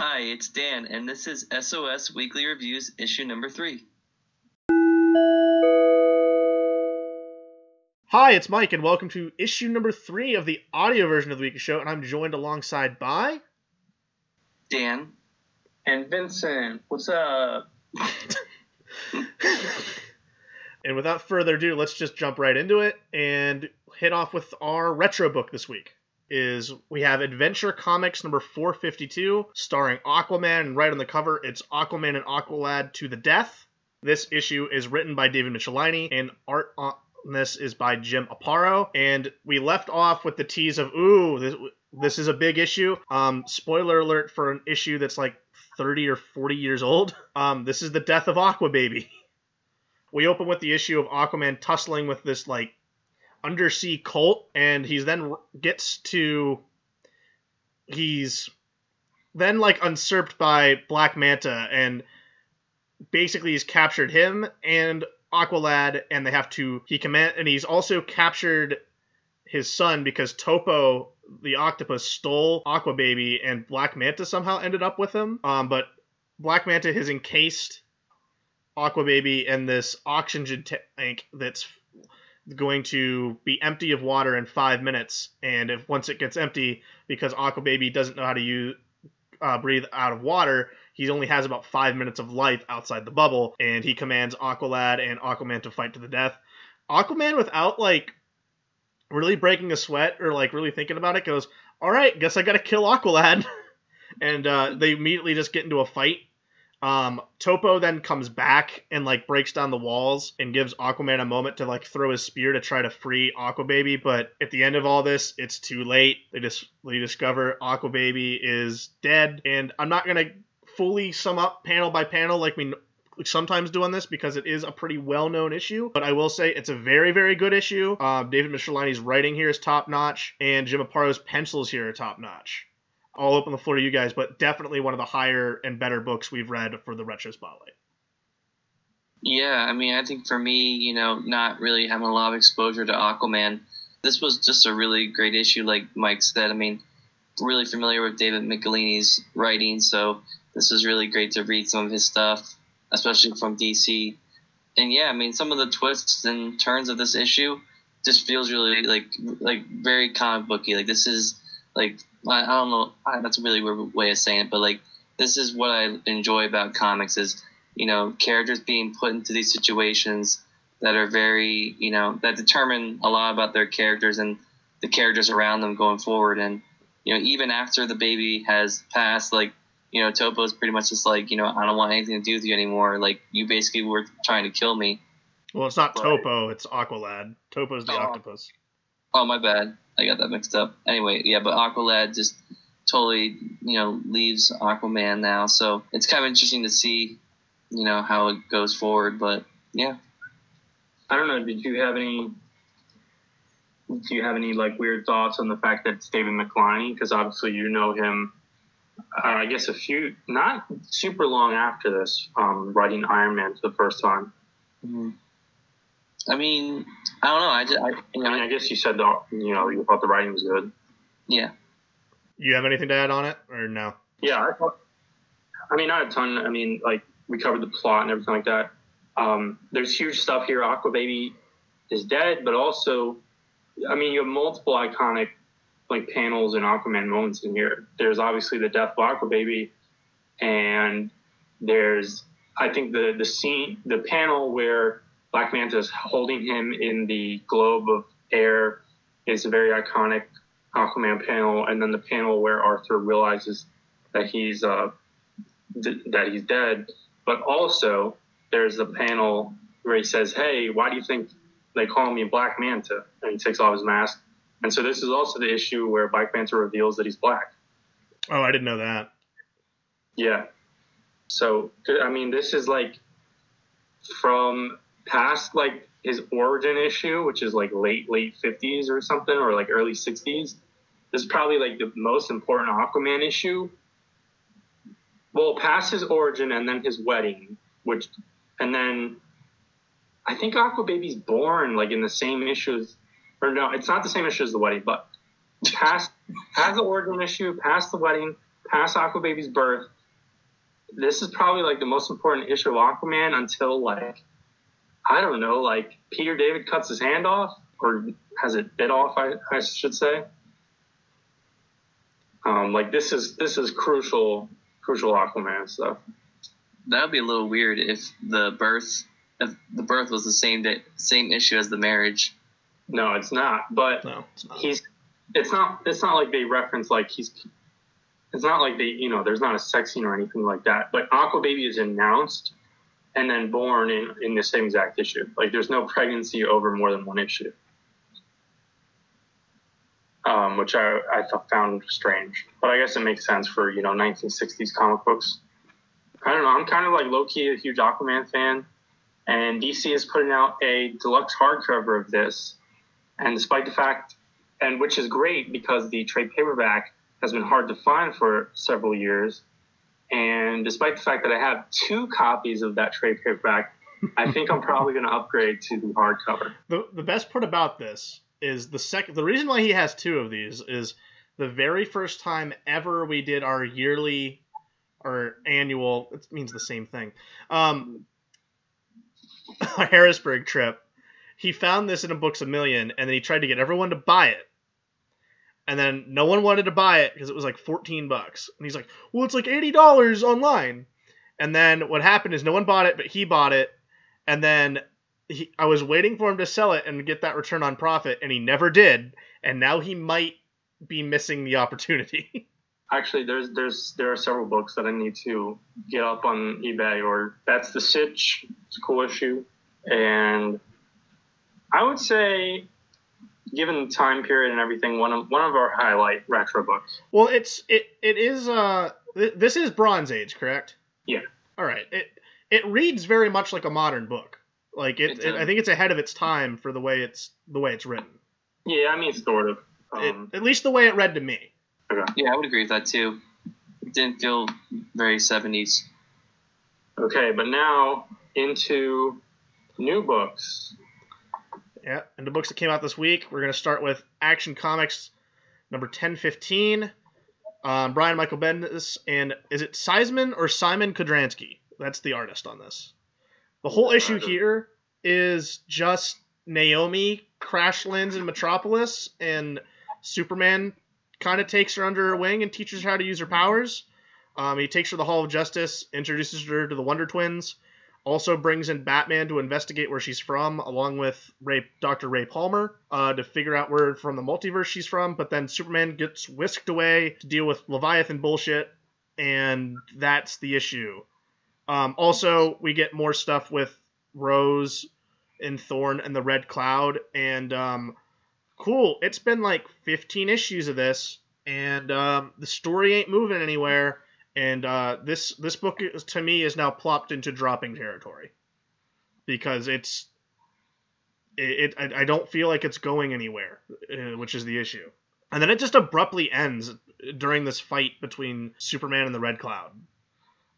Hi, it's Dan, and this is SOS Weekly Reviews, issue number three. Hi, it's Mike, and welcome to issue number three of the audio version of the weekly show. And I'm joined alongside by Dan. And Vincent, what's up? and without further ado, let's just jump right into it and hit off with our retro book this week. Is we have Adventure Comics number 452, starring Aquaman, and right on the cover, it's Aquaman and Aqualad to the death. This issue is written by David Michelinie, and art on this is by Jim Aparo. And we left off with the tease of, ooh, this, this is a big issue. Um, spoiler alert for an issue that's like 30 or 40 years old. Um, this is the death of Aqua Baby. We open with the issue of Aquaman tussling with this like undersea cult, and he's then gets to he's then like usurped by Black Manta, and basically he's captured him and Aqualad, and they have to he command, and he's also captured his son because Topo the octopus stole Aqua Baby, and Black Manta somehow ended up with him. Um, but Black Manta has encased Aqua Baby in this oxygen tank that's going to be empty of water in five minutes. And if once it gets empty, because Aqua Baby doesn't know how to use uh, breathe out of water, he only has about five minutes of life outside the bubble. And he commands Aqualad and Aquaman to fight to the death. Aquaman, without like really breaking a sweat or like really thinking about it, goes, "All right, guess I got to kill Aqualad," and uh, they immediately just get into a fight. Um, Topo then comes back and like breaks down the walls and gives Aquaman a moment to like throw his spear to try to free Aqua Baby, but at the end of all this, it's too late. They just they discover Aqua Baby is dead, and I'm not gonna fully sum up panel by panel like we sometimes do on this because it is a pretty well-known issue. But I will say it's a very, very good issue. Uh, David Michelinie's writing here is top notch, and Jim Aparo's pencils here are top notch. I'll open the floor to you guys, but definitely one of the higher and better books we've read for the Retro Spotlight. Yeah, I mean, I think for me, you know, not really having a lot of exposure to Aquaman, this was just a really great issue, like Mike said. I mean, really familiar with David Michelinie's writing, so this is really great to read some of his stuff especially from DC. And yeah, I mean, some of the twists and turns of this issue just feels really like like very comic booky. Like this is like I, I don't know, I, that's a really weird way of saying it, but like this is what I enjoy about comics is you know characters being put into these situations that are very you know that determine a lot about their characters and the characters around them going forward and you know even after the baby has passed like you know, topo is pretty much just like, you know, I don't want anything to do with you anymore. Like, you basically were trying to kill me. Well, it's not but, Topo, it's Aqualad. Topo's the oh. octopus. Oh, my bad. I got that mixed up. Anyway, yeah, but Aqualad just totally, you know, leaves Aquaman now. So it's kind of interesting to see, you know, how it goes forward. But yeah. I don't know. Did you have any? Do you have any like weird thoughts on the fact that it's David Michelinie? Because obviously you know him uh, I guess a few, not super long after this, um, writing Iron Man for the first time. Mm-hmm. I mean, I don't know. I, just, I, you know, I mean, I guess you said the, you know, you thought the writing was good. Yeah. You have anything to add on it, or no? Yeah, I thought. I mean, not a ton. I mean, like we covered the plot and everything like that. Um, there's huge stuff here. Aqua Baby is dead, but also, I mean, you have multiple iconic like panels and Aquaman moments in here. There's obviously the death of Aqua Baby, and there's I think the the scene, the panel where Black Manta is holding him in the globe of air is a very iconic Aquaman panel, and then the panel where Arthur realizes that he's uh, d- that he's dead. But also, there's the panel where he says, "Hey, why do you think they call me Black Manta?" And he takes off his mask and so this is also the issue where Black Panther reveals that he's black. Oh, I didn't know that. Yeah. So I mean, this is like from past like his origin issue, which is like late late fifties or something, or like early sixties. This is probably like the most important Aquaman issue. Well, past his origin and then his wedding, which, and then I think Aqua Baby's born like in the same issue as or no, it's not the same issue as the wedding, but past past the origin issue, past the wedding, past Aquababy's birth, this is probably like the most important issue of Aquaman until like I don't know, like Peter David cuts his hand off or has it bit off, I, I should say. Um, like this is this is crucial crucial Aquaman stuff. That would be a little weird if the birth if the birth was the same day, same issue as the marriage. No, it's not. But No, it's not. he's it's not it's not like they reference like he's it's not like they you know there's not a sex scene or anything like that but aqua baby is announced and then born in in the same exact issue. Like there's no pregnancy over more than one issue. Um, which I, I found strange. But i guess it makes sense for you know 1960s comic books. I don't know i'm kind of like low-key a huge aquaman fan. And dc is putting out a deluxe hardcover of this. And despite the fact and which is great because the trade paperback has been hard to find for several years. And despite the fact that I have two copies of that trade paperback, I think I'm probably going to upgrade to the hardcover. the the best part about this is the second the reason why he has two of these is the very first time ever we did our yearly or annual it means the same thing um harrisburg trip he found this in a books a million and then he tried to get everyone to buy it and then no one wanted to buy it because it was like 14 bucks and he's like well it's like $80 online and then what happened is no one bought it but he bought it and then he, I was waiting for him to sell it and get that return on profit, and he never did. And now he might be missing the opportunity. Actually, there's there's there are several books that I need to get up on eBay. Or that's the Sitch. It's a cool issue, and I would say, given the time period and everything, one of one of our highlight retro books. well, it's it it is uh th- this is Bronze Age, correct? Yeah. All right. It it reads very much like a modern book. Like it, It it. I think it's ahead of its time for the way it's the way it's written. Yeah, I mean sort of. It- Um, at least the way it read to me. Okay. Yeah, I would agree with that too. It didn't feel very 70s. okay, but now into new books. Yeah, and the books that came out this week, we're going to start with Action Comics number 1015. Um, Brian Michael Bendis, and is it Seisman or Simon Kudranski? That's the artist on this. The whole issue here is just Naomi crash lands in Metropolis, and Superman kind of takes her under her wing and teaches her how to use her powers. Um, he takes her to the Hall of Justice, introduces her to the Wonder Twins, also brings in Batman to investigate where she's from, along with Ray, Dr. Ray Palmer, uh, to figure out where from the multiverse she's from. But then Superman gets whisked away to deal with Leviathan bullshit, and that's the issue. Um, also, we get more stuff with Rose and Thorn and the Red Cloud, and um, cool. It's been like 15 issues of this, and um, the story ain't moving anywhere and uh, this this book to me is now plopped into dropping territory because it's it, it I, I don't feel like it's going anywhere, uh, which is the issue. And then it just abruptly ends during this fight between Superman and the Red Cloud.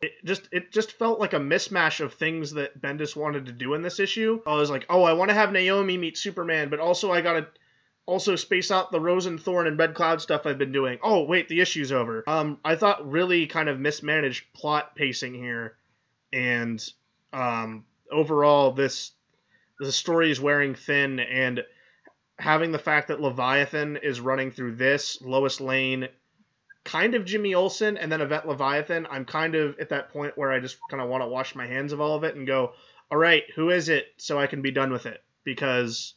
It just it just felt like a mismatch of things that Bendis wanted to do in this issue. I was like, oh, I want to have Naomi meet Superman, but also I gotta also space out the Rose and Thorn and Red Cloud stuff I've been doing. Oh, wait, the issue's over. Um, I thought really kind of mismanaged plot pacing here, and um, overall this the story is wearing thin, and having the fact that Leviathan is running through this Lois Lane, kind of Jimmy Olsen, and then Event Leviathan. I'm kind of at that point where I just kind of want to wash my hands of all of it and go, all right, who is it, so I can be done with it because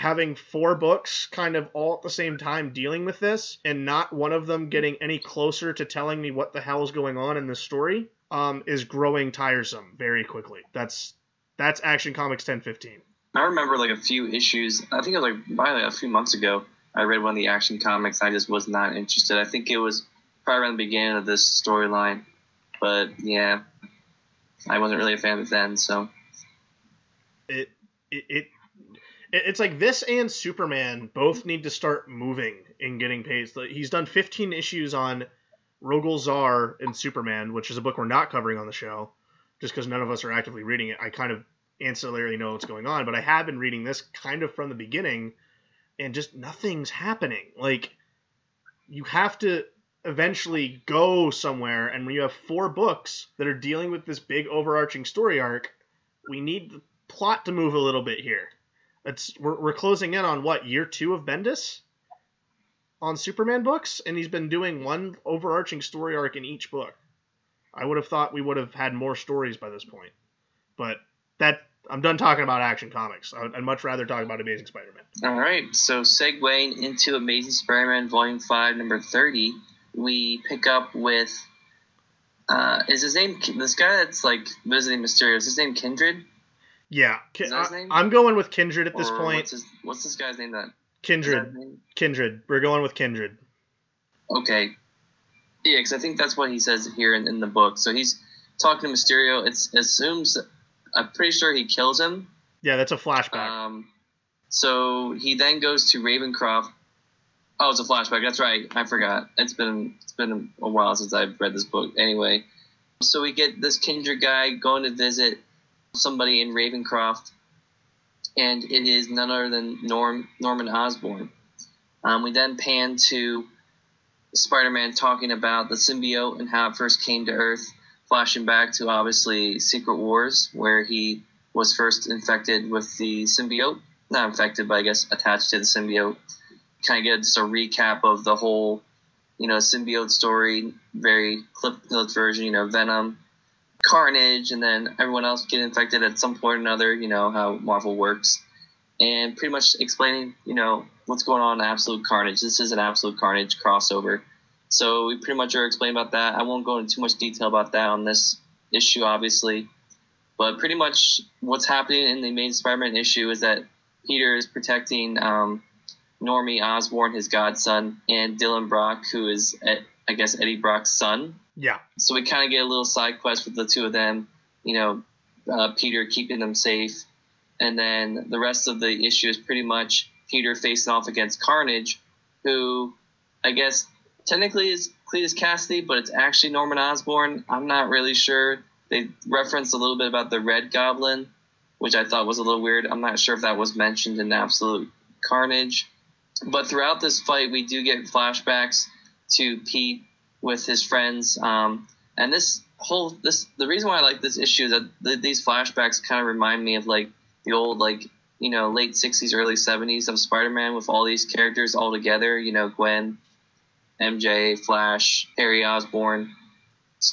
having four books kind of all at the same time dealing with this and not one of them getting any closer to telling me what the hell's going on in this story um, is growing tiresome very quickly. That's that's Action Comics 1015. I remember like a few issues. I think it was like probably like a few months ago. I read one of the Action Comics. I just was not interested. I think it was probably around the beginning of this storyline, but yeah, I wasn't really a fan of it then. So it. it it- it's like this and Superman both need to start moving and getting paid. He's done 15 issues on Rogol Zaar and Superman, which is a book we're not covering on the show, just because none of us are actively reading it. I kind of ancillarily know what's going on, but I have been reading this kind of from the beginning, and just nothing's happening. Like, you have to eventually go somewhere, and when you have four books that are dealing with this big overarching story arc, we need the plot to move a little bit here. It's we're, we're closing in on what year two of Bendis on Superman books, and he's been doing one overarching story arc in each book. I would have thought we would have had more stories by this point, but that I'm done talking about Action Comics. I'd, I'd much rather talk about Amazing Spider-Man. All right, so segueing into Amazing Spider-Man Volume Five, Number Thirty, we pick up with. Uh, is his name this guy that's like visiting Mysterio? Is his name Kindred? Yeah, Ki- Is that his I? I'm going with Kindred at this point. what's, his, what's this guy's name? That Kindred, name? Kindred. We're going with Kindred. Okay. Yeah, because I think that's what he says here in, in the book. So he's talking to Mysterio. It assumes, I'm pretty sure he kills him. Yeah, that's a flashback. Um, so he then goes to Ravencroft. Oh, it's a flashback. That's right. I forgot. It's been it's been a while since I've read this book. Anyway, so we get this Kindred guy going to visit somebody in Ravencroft, and it is none other than Norm Norman Osborn. Um, we then pan to Spider-Man talking about the symbiote and how it first came to Earth, flashing back to obviously Secret Wars, where he was first infected with the symbiote. Not infected, but I guess attached to the symbiote. Kind of get just a recap of the whole, you know, symbiote story, very clip notes version. You know, Venom, Carnage, and then everyone else get infected at some point or another. You know how Marvel works, and pretty much explaining, you know, what's going on in Absolute Carnage. This is an Absolute Carnage crossover. So we pretty much are explaining about that. I won't go into too much detail about that on this issue, obviously. But pretty much what's happening in the main Spider-Man issue is that Peter is protecting um, Normie Osborn, his godson, and Dylan Brock, who is, I guess, Eddie Brock's son. Yeah, So we kind of get a little side quest with the two of them. You know, uh, Peter keeping them safe, and then the rest of the issue is pretty much Peter facing off against Carnage, who I guess technically is Cletus Kasady, but it's actually Norman Osborn. I'm not really sure. They referenced a little bit about the Red Goblin, which I thought was a little weird. I'm not sure if that was mentioned in Absolute Carnage. But throughout this fight, we do get flashbacks to Pete with his friends. Um, and this whole this the reason why I like this issue is that th- these flashbacks kind of remind me of like the old like you know late '60s, early '70s of Spider-Man with all these characters all together. You know, Gwen, MJ, Flash, Harry Osborn.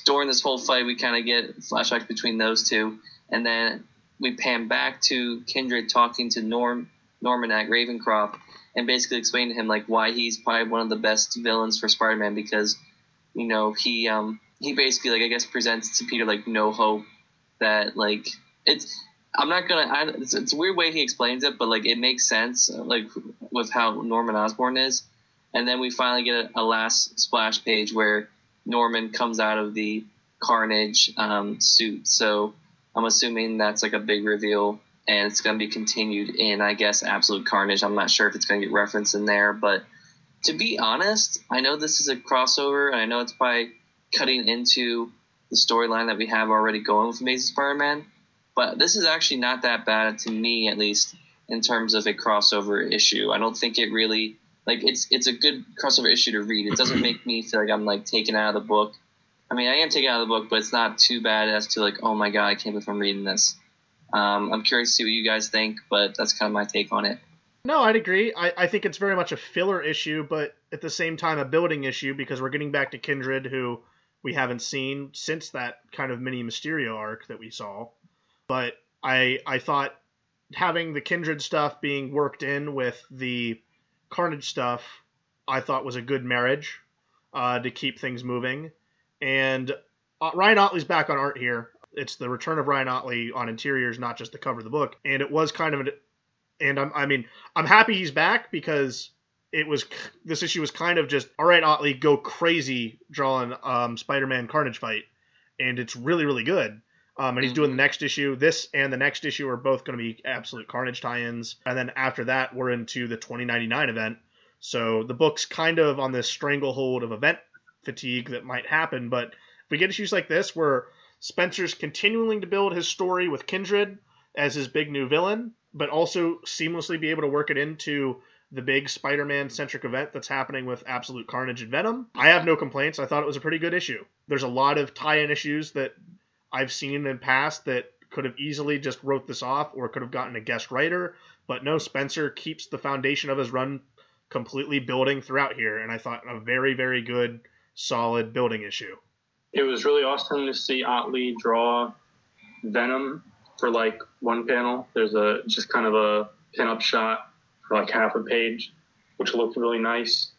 During this whole fight, we kind of get flashbacks between those two, and then we pan back to Kindred talking to Norm Norman at Ravencroft, and basically explain to him like why he's probably one of the best villains for Spider-Man because you know he um he basically like I guess presents to Peter like no hope that like it's I'm not gonna I, it's, it's a weird way he explains it but like it makes sense like with how Norman Osborn is and then we finally get a, a last splash page where Norman comes out of the Carnage um, suit so I'm assuming that's like a big reveal and it's to be continued in, I guess, Absolute Carnage. I'm not sure if it's to get referenced in there, but to be honest, I know this is a crossover, and I know it's by cutting into the storyline that we have already going with Amazing Spider-Man, but this is actually not that bad to me, at least in terms of a crossover issue. I don't think it really like it's it's a good crossover issue to read. It doesn't make me feel like I'm like taken out of the book. I mean, I am taken out of the book, but it's not too bad as to like, oh my god, I can't believe I'm reading this. Um, I'm curious to see what you guys think, but that's kind of my take on it. No, I'd agree. I, I think it's very much a filler issue, but at the same time a building issue because we're getting back to Kindred, who we haven't seen since that kind of mini Mysterio arc that we saw. But I I thought having the Kindred stuff being worked in with the Carnage stuff, I thought was a good marriage uh, to keep things moving. And uh, Ryan Ottley's back on art here. It's the return of Ryan Ottley on interiors, not just the cover of the book. And it was kind of an and I'm, I mean, I'm happy he's back because it was this issue was kind of just all right, Ottley, go crazy drawing um, Spider-Man Carnage fight, and it's really really good. Um, and he's doing the next issue. This and the next issue are both going to be absolute Carnage tie-ins, and then after that we're into the 2099 event. So the book's kind of on this stranglehold of event fatigue that might happen. But if we get issues like this where Spencer's continuing to build his story with Kindred as his big new villain, but also seamlessly be able to work it into the big Spider-Man centric event that's happening with Absolute Carnage and Venom. I have no complaints. I thought it was a pretty good issue. There's a lot of tie-in issues that I've seen in past that could have easily just wrote this off or could have gotten a guest writer, but no, Spencer keeps the foundation of his run completely building throughout here, and I thought a very, very good, solid building issue. It was really awesome to see Ottley draw Venom for like one panel. There's a just kind of a pin-up shot for like half a page, which looked really nice.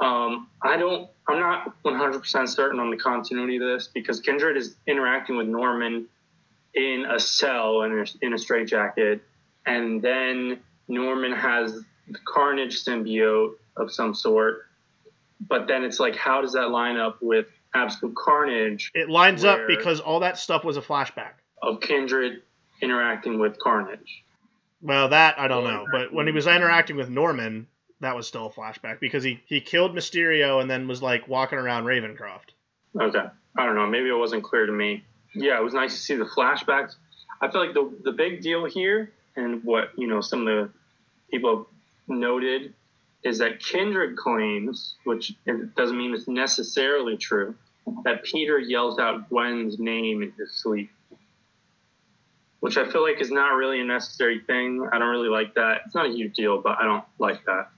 Um, I don't, I'm not 100% certain on the continuity of this because Kindred is interacting with Norman in a cell in a, in a straitjacket, and then Norman has the Carnage symbiote of some sort. But then it's like, how does that line up with Absolute Carnage? It lines Where- up because all that stuff was a flashback. Of Kindred interacting with Carnage. Well, that I don't know, but when he was interacting with Norman, that was still a flashback because he he killed Mysterio and then was like walking around Ravencroft. Okay. I don't know. Maybe it wasn't clear to me. Yeah, it was nice to see the flashbacks. I feel like the the big deal here, and what you know, some of the people noted, is that Kindred claims, which it doesn't mean it's necessarily true, that Peter yells out Gwen's name in his sleep. Which I feel like is not really a necessary thing. I don't really like that. It's not a huge deal, but I don't like that.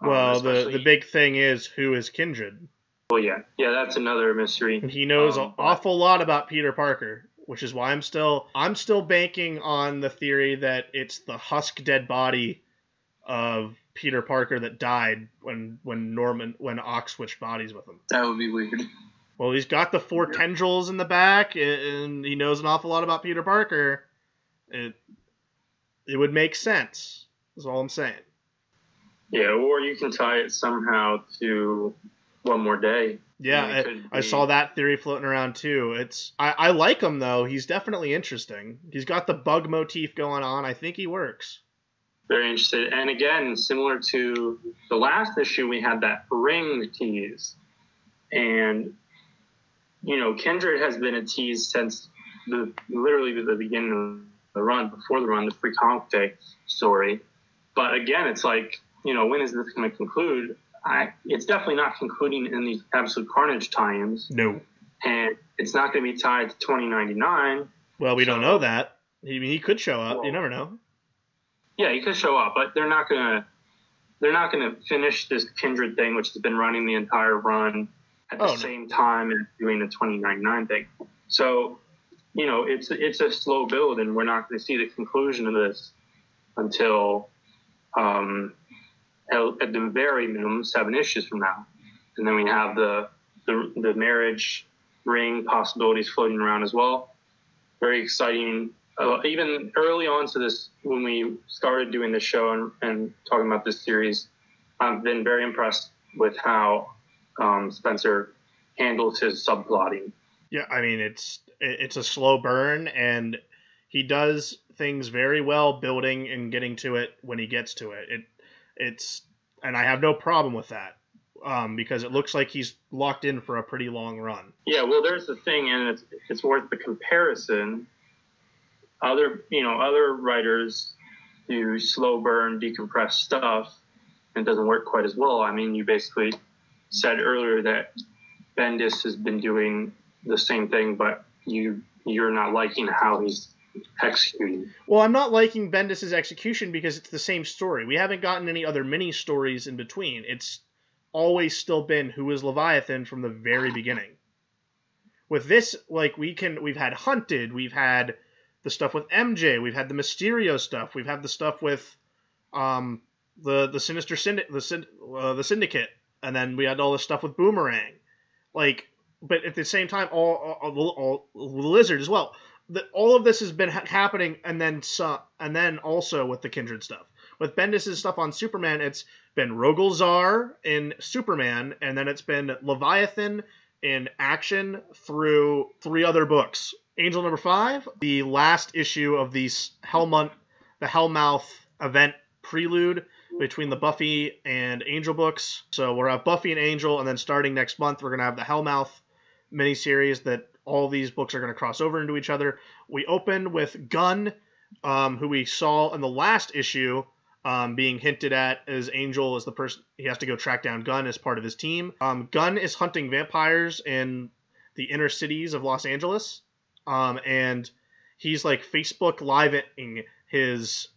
Um, Well, the the big thing is who is Kindred. well, yeah, yeah, that's another mystery. And he knows Um, an awful lot about Peter Parker, which is why I'm still I'm still banking on the theory that it's the husk dead body of Peter Parker that died when when Norman when Ox switched bodies with him. That would be weird. Well, he's got the four Yeah. tendrils in the back, and he knows an awful lot about Peter Parker. It it would make sense. Is all I'm saying. Yeah, or you can tie it somehow to one more day. Yeah, it I, saw that theory floating around too. It's I, I like him though. He's definitely interesting. He's got the bug motif going on. I think he works. Very interested. And again, similar to the last issue, we had that ring tease. And, you know, Kindred has been a tease since the literally the beginning of the run, before the run, the free comic day story. But again, it's like, you know, when is this going to conclude? I, it's definitely not concluding in these Absolute Carnage tie-ins. No. And it's not going to be tied to 2099. Well, we don't know that. He he could show up. you never know. Yeah, he could show up, but they're not gonna they're not gonna finish this kindred thing, which has been running the entire run at the Oh, no. same time and doing the 2099 thing. So, you know, it's it's a slow build, and we're not going to see the conclusion of this until, um, at the very minimum, seven issues from now, and then we have the the, the marriage ring possibilities floating around as well. Very exciting uh, even early on to this, when we started doing this show and, and talking about this series, I've been very impressed with how um, Spencer handles his subplotting. Yeah, I mean it's it's a slow burn, and he does things very well, building and getting to it when he gets to it. It it's and I have no problem with that. Um, because it looks like he's locked in for a pretty long run. Yeah, well, there's the thing, and it's it's worth the comparison. Other, you know, other writers do slow burn, decompress stuff, and it doesn't work quite as well. I mean, you basically said earlier that Bendis has been doing the same thing, but you you're not liking how he's executing. Well, I'm not liking Bendis's execution because it's the same story. We haven't gotten any other mini stories in between. It's always still been who is Leviathan from the very beginning. With this, like we can, we've had Hunted, we've had the stuff with MJ, we've had the Mysterio stuff, we've had the stuff with um, the the Sinister Syndicate, the uh, the Syndicate, and then we had all this stuff with Boomerang. Like, but at the same time, all, all, all, Lizard as well the, all of this has been ha- happening, and then so, and then also with the kindred stuff. With Bendis' stuff on Superman, it's been Rogol Zaar in Superman, and then it's been Leviathan in Action through three other books. Angel number five, the last issue of the Hellmouth, the Hellmouth event prelude between the Buffy and Angel books. So we'll have Buffy and Angel, and then starting next month, we're gonna have the Hellmouth miniseries that all these books are going to cross over into each other. We open with Gunn, um, who we saw in the last issue um, being hinted at as Angel is the person he has to go track down Gunn as part of his team. Um, Gunn is hunting vampires in the inner cities of Los Angeles, um, and he's like Facebook living his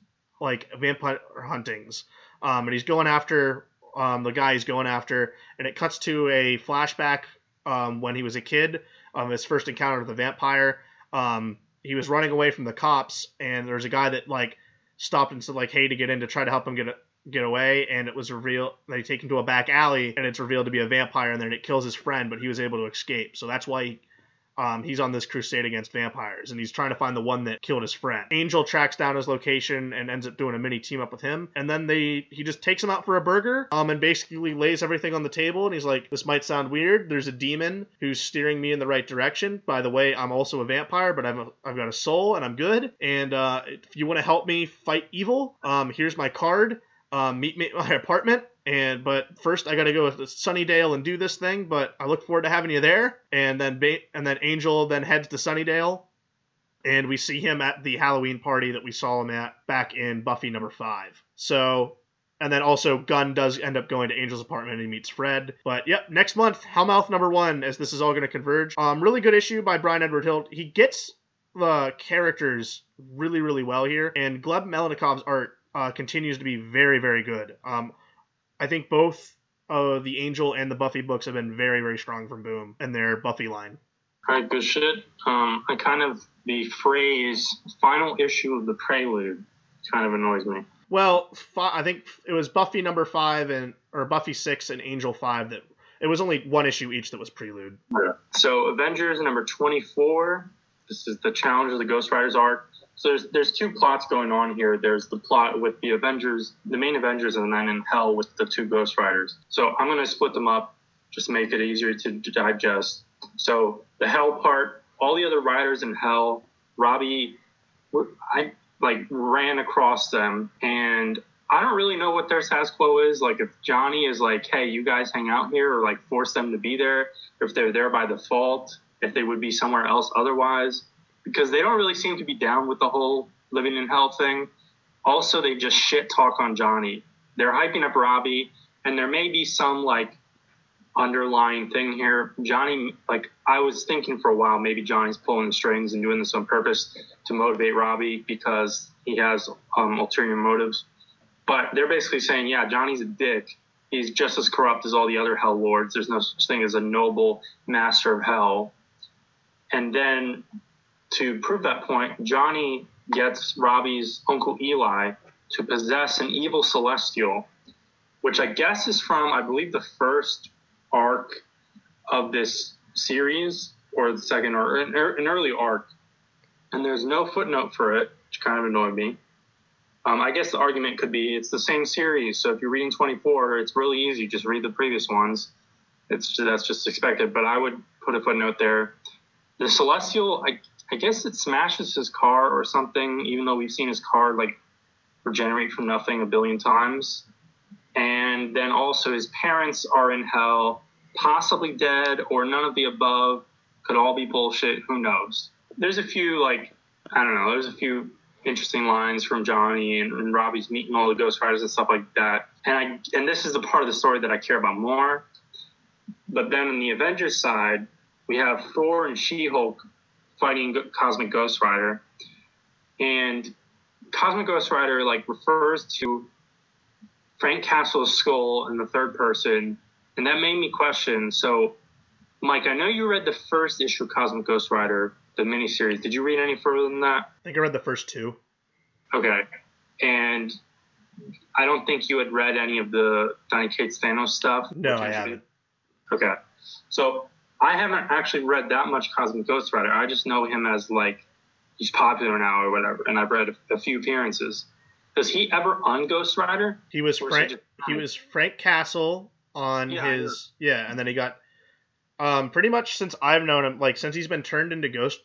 like vampire huntings, um, and he's going after um, the guy he's going after, and it cuts to a flashback um, when he was a kid, um, his first encounter with the vampire. Um, he was running away from the cops, and there's a guy that like stopped and said like, "Hey," to get in to try to help him get get away, and it was revealed they take him to a back alley, and it's revealed to be a vampire, and then it kills his friend, but he was able to escape. So that's why he, um, he's on this crusade against vampires, and he's trying to find the one that killed his friend. Angel tracks down his location and ends up doing a mini team up with him, and then they he just takes him out for a burger, um, and basically lays everything on the table, and he's like, "This might sound weird. There's a demon who's steering me in the right direction. By the way, I'm also a vampire, but I'm a, I've got a soul, and I'm good. And uh, if you want to help me fight evil, um, here's my card." Um, meet me at my apartment and but first I got to go to Sunnydale and do this thing. But I look forward to having you there. And then ba- and then Angel then heads to Sunnydale, and we see him at the Halloween party that we saw him at back in Buffy number five. So. And then also Gunn does end up going to Angel's apartment and he meets Fred. But yep, next month, Hellmouth number one, as this is all going to converge. Um, really good issue by Bryan Edward Hill. He gets the characters really, really well here, and Gleb Melnikov's art uh, continues to be very, very good. Um, I think both uh, the Angel and the Buffy books have been very, very strong from Boom and their Buffy line. All right, good shit. Um, I kind of the phrase "final issue of the Prelude" kind of annoys me. Well, fi- I think it was Buffy number five and or Buffy six and Angel five that it was only one issue each that was Prelude. Yeah. So Avengers number twenty-four. This is the Challenge of the Ghost Riders arc. So there's there's two plots going on here. There's the plot with the Avengers, the main Avengers, and then in Hell with the two Ghost Riders. So I'm gonna split them up, just make it easier to, digest. So the Hell part, all the other riders in Hell, Robbie, I like ran across them, and I don't really know what their status quo is. Like if Johnny is like, hey, you guys hang out here, or like force them to be there, if they're there by default, if they would be somewhere else otherwise because they don't really seem to be down with the whole living in hell thing. Also, they just shit talk on Johnny. They're hyping up Robbie, and there may be some like underlying thing here. Johnny, like I was thinking for a while, maybe Johnny's pulling the strings and doing this on purpose to motivate Robbie because he has um, ulterior motives. But they're basically saying, yeah, Johnny's a dick. He's just as corrupt as all the other hell lords. There's no such thing as a noble master of hell. And then to prove that point, Johnny gets Robbie's uncle Eli to possess an evil celestial, which I guess is from, I believe, the first arc of this series, or the second, or an, an early arc. And there's no footnote for it, which kind of annoyed me. Um, I guess the argument could be it's the same series, so if you're reading 24, it's really easy. Just read the previous ones. It's that's just expected. But I would put a footnote there. The Celestial, I I guess it smashes his car or something, even though we've seen his car like regenerate from nothing a billion times. And then also his parents are in hell, possibly dead or none of the above. Could all be bullshit. Who knows? There's a few like I don't know. There's a few interesting lines from Johnny and, and Robbie's meeting all the Ghost Riders and stuff like that. And I and this is the part of the story that I care about more. But then on the Avengers side, we have Thor and She-Hulk fighting Cosmic Ghost Rider, and Cosmic Ghost Rider like refers to Frank Castle's skull in the third person, and that made me question. So, Mike, I know you read the first issue of Cosmic Ghost Rider, the miniseries. Did you read any further than that? I think I read the first two. Okay, and I don't think you had read any of the Donny Cates Thanos stuff. No, I haven't. Okay, so I haven't actually read that much Cosmic Ghost Rider. I just know him as like he's popular now or whatever, and I've read a, a few appearances. Does he ever on Ghost Rider? He was Frank. He, he, was Frank Castle on Yeah, his yeah, and then he got um pretty much since I've known him, like since he's been turned into Ghost.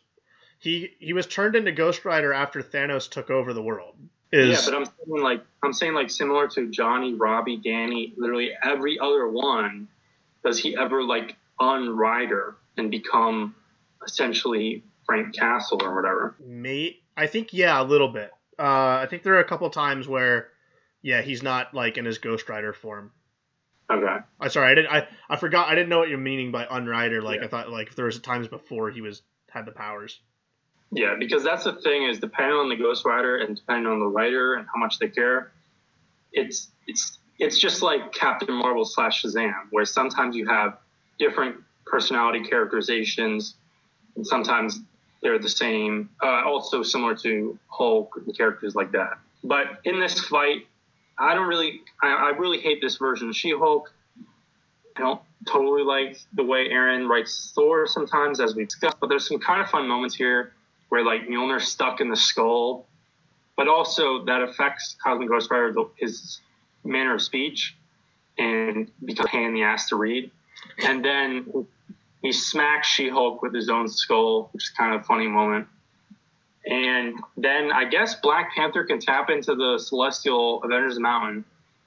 He he was turned into Ghost Rider after Thanos took over the world. Is Yeah, but I'm saying like I'm saying like similar to Johnny, Robbie, Danny, literally every other one. Does he ever like on Rider and become essentially Frank Castle or whatever? Mate, I think yeah, a little bit. Uh, I think there are a couple times where Yeah, he's not like in his Ghost Rider form. Okay. I'm sorry, I didn't. I, I forgot. I didn't know what you're meaning by unrider. Like Yeah. I thought, like if there was times before he was had the powers. Yeah, because that's the thing is depending on the Ghost Rider and depending on the writer and how much they care, it's it's it's just like Captain Marvel slash Shazam, where sometimes you have different personality characterizations, and sometimes they're the same. Uh, also similar to Hulk and characters like that. But in this fight, I don't really, I, I really hate this version of She-Hulk. I don't totally like the way Aaron writes Thor sometimes, as we discussed. But there's some kind of fun moments here where like Mjolnir's stuck in the skull, but also that affects Cosmic Ghost Rider his manner of speech and becomes pain in the ass to read. And then he smacks She-Hulk with his own skull, which is kind of a funny moment. And then I guess Black Panther can tap into the Celestial Avengers Mountain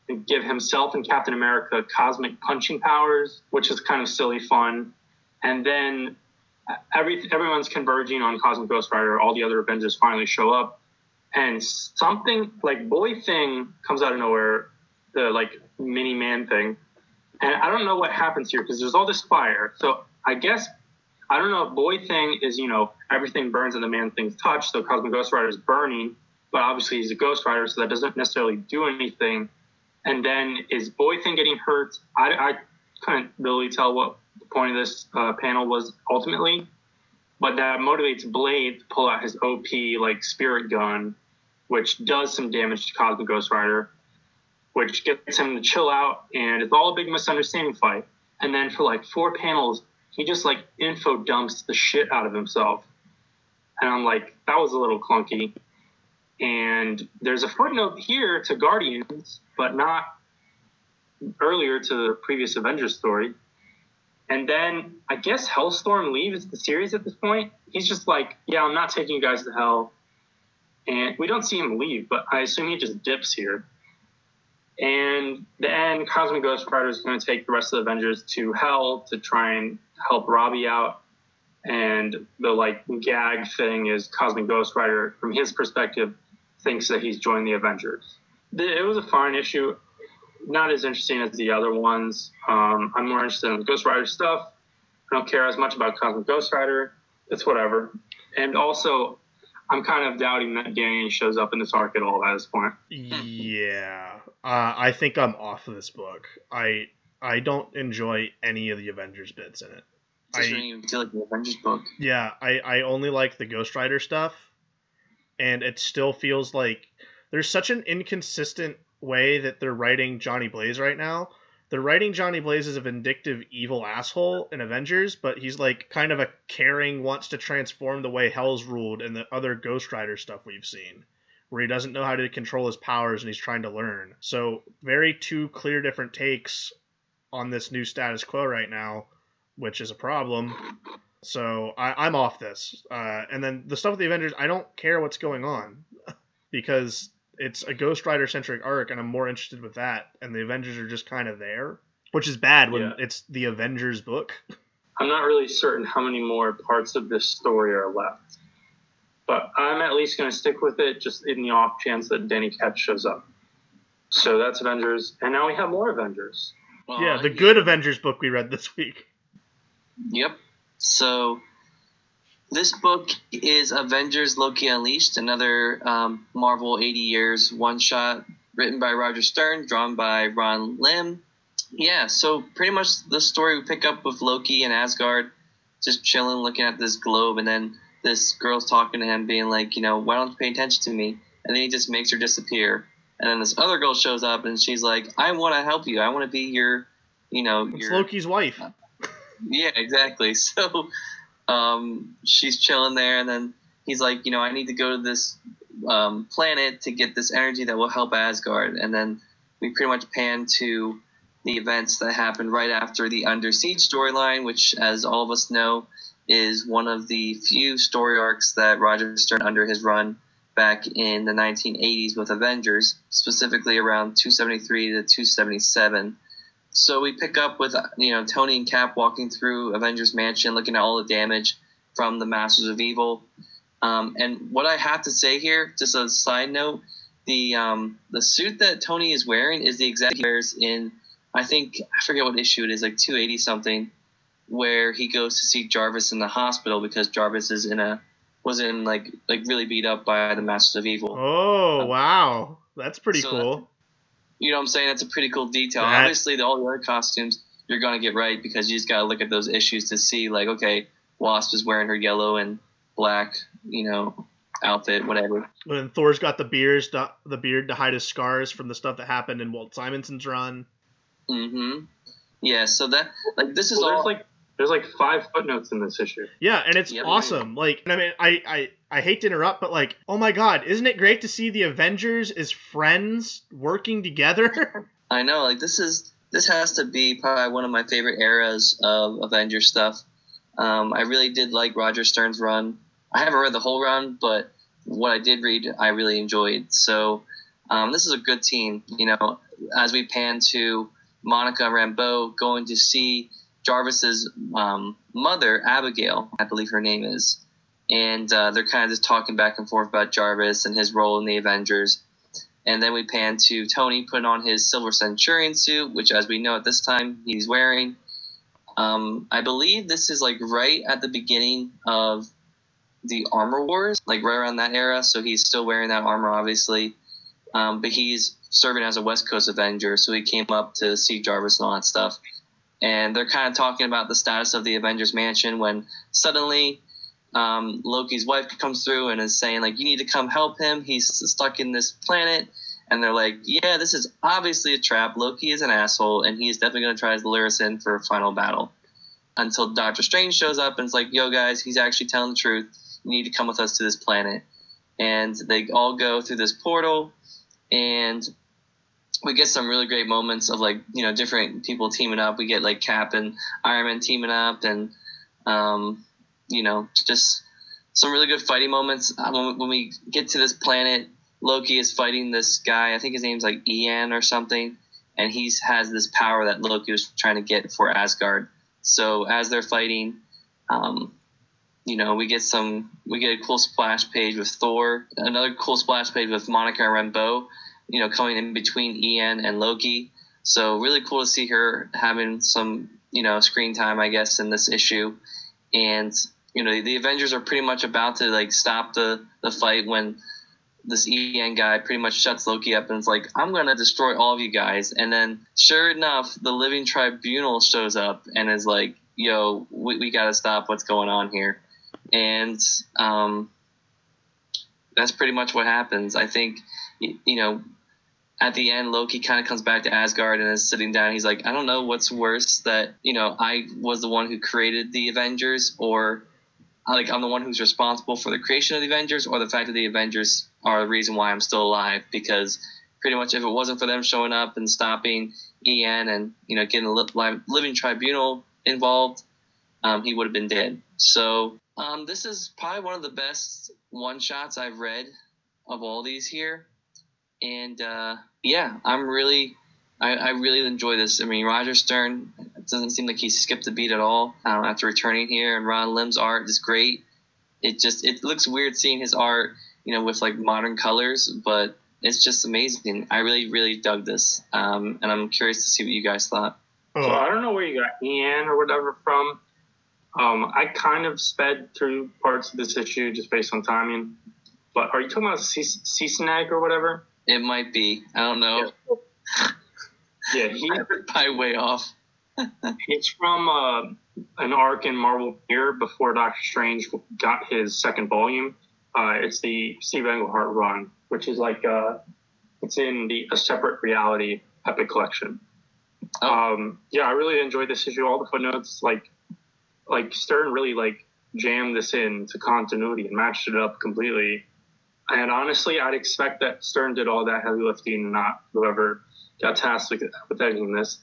and give himself and Captain America cosmic punching powers, which is kind of silly fun. And then every everyone's converging on Cosmic Ghost Rider. All the other Avengers finally show up, and something like Boy Thing comes out of nowhere, the like mini man thing, and I don't know what happens here because there's all this fire. So I guess I don't know Boy Thing is you know everything burns and the man thing's touch, so Cosmic Ghost Rider is burning, but obviously he's a Ghost Rider, so that doesn't necessarily do anything. And then is Boy Thing getting hurt? I, I couldn't really tell what the point of this uh, panel was ultimately, but that motivates Blade to pull out his OP like spirit gun, which does some damage to Cosmic Ghost Rider, which gets him to chill out, and it's all a big misunderstanding fight. And then for like four panels, he just like info dumps the shit out of himself, and I'm like, that was a little clunky. And there's a footnote here to Guardians, but not earlier to the previous Avengers story. And then I guess Hellstorm leaves the series at this point. He's just like, yeah, I'm not taking you guys to hell. And we don't see him leave, but I assume he just dips here. And then Cosmic Ghost Rider is going to take the rest of the Avengers to hell to try and help Robbie out. And the like gag thing is Cosmic Ghost Rider, from his perspective, thinks that he's joined the Avengers. The- It was a fine issue not as interesting as the other ones. Um, I'm more interested in the Ghost Rider stuff. I don't care as much about Cosmic Ghost Rider. It's whatever. And also, I'm kind of doubting that Danny shows up in this arc at all at this point. Yeah, uh, I think I'm off of this book. I I don't enjoy any of the Avengers bits in it. It doesn't I- even feel like an Avengers book. Yeah, I, I only like the Ghost Rider stuff, and it still feels like there's such an inconsistent way that they're writing Johnny Blaze right now. They're writing Johnny Blaze as a vindictive, evil asshole in Avengers, but he's like kind of a caring, wants to transform the way Hell's ruled and the other Ghost Rider stuff we've seen, where he doesn't know how to control his powers and he's trying to learn. So, very two clear different takes on this new status quo right now, which is a problem. So I, I'm off this. Uh, and then the stuff with the Avengers, I don't care what's going on because it's a Ghost Rider centric arc, and I'm more interested with that. And the Avengers are just kind of there, which is bad when Yeah. it's the Avengers book. I'm not really certain how many more parts of this story are left. But I'm at least going to stick with it just in the off chance that Danny Ketch shows up. So that's Avengers. And now we have more Avengers. Well, yeah, the good Avengers book we read this week. Yep. So this book is Avengers Loki Unleashed, another um, Marvel 80 years one shot written by Roger Stern, drawn by Ron Lim. Yeah, so pretty much the story we pick up with Loki and Asgard, just chilling, looking at this globe, and then this girl's talking to him, being like, you know, why don't you pay attention to me? And then he just makes her disappear. And then this other girl shows up, and she's like, I want to help you. I want to be your, you know, It's your Loki's wife. yeah, exactly. So um, she's chilling there, and then he's like, you know, I need to go to this um, planet to get this energy that will help Asgard. And then we pretty much pan to the events that happened right after the Under Siege storyline, which, as all of us know, is one of the few story arcs that Roger Stern under his run back in the 1980s with Avengers, specifically around 273 to 277. So we pick up with you know Tony and Cap walking through Avengers Mansion, looking at all the damage from the Masters of Evil. Um, and what I have to say here, just a side note, the um the suit that Tony is wearing is the exact he wears in I think I forget what issue it is, like 280 something, where he goes to see Jarvis in the hospital because Jarvis is in a was in like like really beat up by the Masters of Evil. Oh wow, that's pretty So cool. You know what I'm saying? That's a pretty cool detail. That- Obviously, the, all the other costumes you're gonna get right because you just gotta look at those issues to see like okay, Wasp is wearing her yellow and black, you know, outfit, whatever. When Thor's got the beards, to, the beard to hide his scars from the stuff that happened in Walt Simonson's run. Mm-hmm. Yeah. So that like this is Well, all there's like there's like five footnotes in this issue. Yeah, and it's Yep. awesome. Like, I mean, I, I, I hate to interrupt, but like, oh my god, isn't it great to see the Avengers as friends working together? I know, like this is this has to be probably one of my favorite eras of Avengers stuff. Um, I really did like Roger Stern's run. I haven't read the whole run, but what I did read, I really enjoyed. So um, this is a good team. You know, as we pan to Monica Rambeau going to see Jarvis's um, mother, Abigail, I believe her name is, and uh, they're kind of just talking back and forth about Jarvis and his role in the Avengers. And then we pan to Tony putting on his Silver Centurion suit, which, as we know at this time, he's wearing. Um, I believe this is like right at the beginning of the Armor Wars, like right around that era. So he's still wearing that armor, obviously. Um, but he's serving as a West Coast Avenger, so he came up to see Jarvis and all that stuff. And they're kind of talking about the status of the Avengers Mansion when suddenly um, Loki's wife comes through and is saying like, "You need to come help him. He's stuck in this planet." And they're like, "Yeah, this is obviously a trap. Loki is an asshole, and he's definitely going to try to lure us in for a final battle." Until Doctor Strange shows up and is like, "Yo, guys, he's actually telling the truth. You need to come with us to this planet." And they all go through this portal, and we get some really great moments of like you know different people teaming up. We get like Cap and Iron Man teaming up, and um, you know just some really good fighting moments. Uh, When, when we get to this planet, Loki is fighting this guy. I think his name's like Ian or something, and he's has this power that Loki was trying to get for Asgard. So as they're fighting, um, you know, we get some, we get a cool splash page with Thor, another cool splash page with Monica Rambeau, you know, coming in between Ian and Loki. So really cool to see her having some, you know, screen time, I guess, in this issue. And you know, the Avengers are pretty much about to like stop the the fight when this Ian guy pretty much shuts Loki up and is like, "I'm gonna destroy all of you guys." And then, sure enough, the Living Tribunal shows up and is like, "Yo, we, we gotta stop what's going on here." And um, that's pretty much what happens. I think, y- you know, at the end, Loki kind of comes back to Asgard and is sitting down. He's like, I don't know what's worse that, you know, I was the one who created the Avengers or like I'm the one who's responsible for the creation of the Avengers or the fact that the Avengers are the reason why I'm still alive because pretty much if it wasn't for them showing up and stopping Ian and, you know, getting li- living tribunal involved, um, he would have been dead. So um, this is probably one of the best one shots I've read of all these here and uh, yeah, I'm really, I, I really enjoy this. I mean, Roger Stern it doesn't seem like he skipped a beat at all um, after returning here, and Ron Lim's art is great. It just it looks weird seeing his art, you know, with like modern colors, but it's just amazing. I really, really dug this, um, and I'm curious to see what you guys thought. So I don't know where you got Ian or whatever from. Um, I kind of sped through parts of this issue just based on timing. But are you talking about Sise-Neg or whatever? It might be, I don't know, Yeah, he, probably way off. It's from uh, an arc in Marvel here before Doctor Strange got his second volume. Uh, it's the Steve Englehart run, which is like uh, it's in the a separate reality epic collection. Um, yeah, I really enjoyed this issue. All the footnotes, like like Stern, really like jammed this in to continuity and matched it up completely. And honestly, I'd expect that Stern did all that heavy lifting, and not whoever got tasked with, with editing this.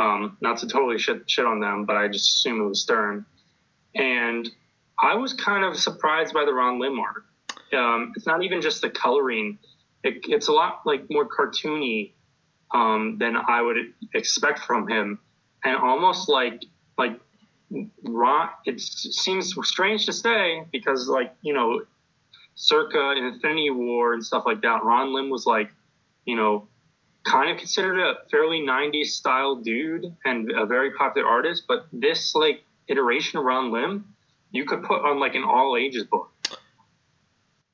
Um, not to totally shit, shit on them, but I just assume it was Stern. And I was kind of surprised by the Ron Lim art. Um, it's not even just the coloring; it, it's a lot like more cartoony um, than I would expect from him, and almost like like Ron. It seems strange to say because like you know circa Infinity War and stuff like that, Ron Lim was like, you know, kind of considered a fairly 90s style dude and a very popular artist. But this like iteration Ron Lim, you could put on like an all ages book.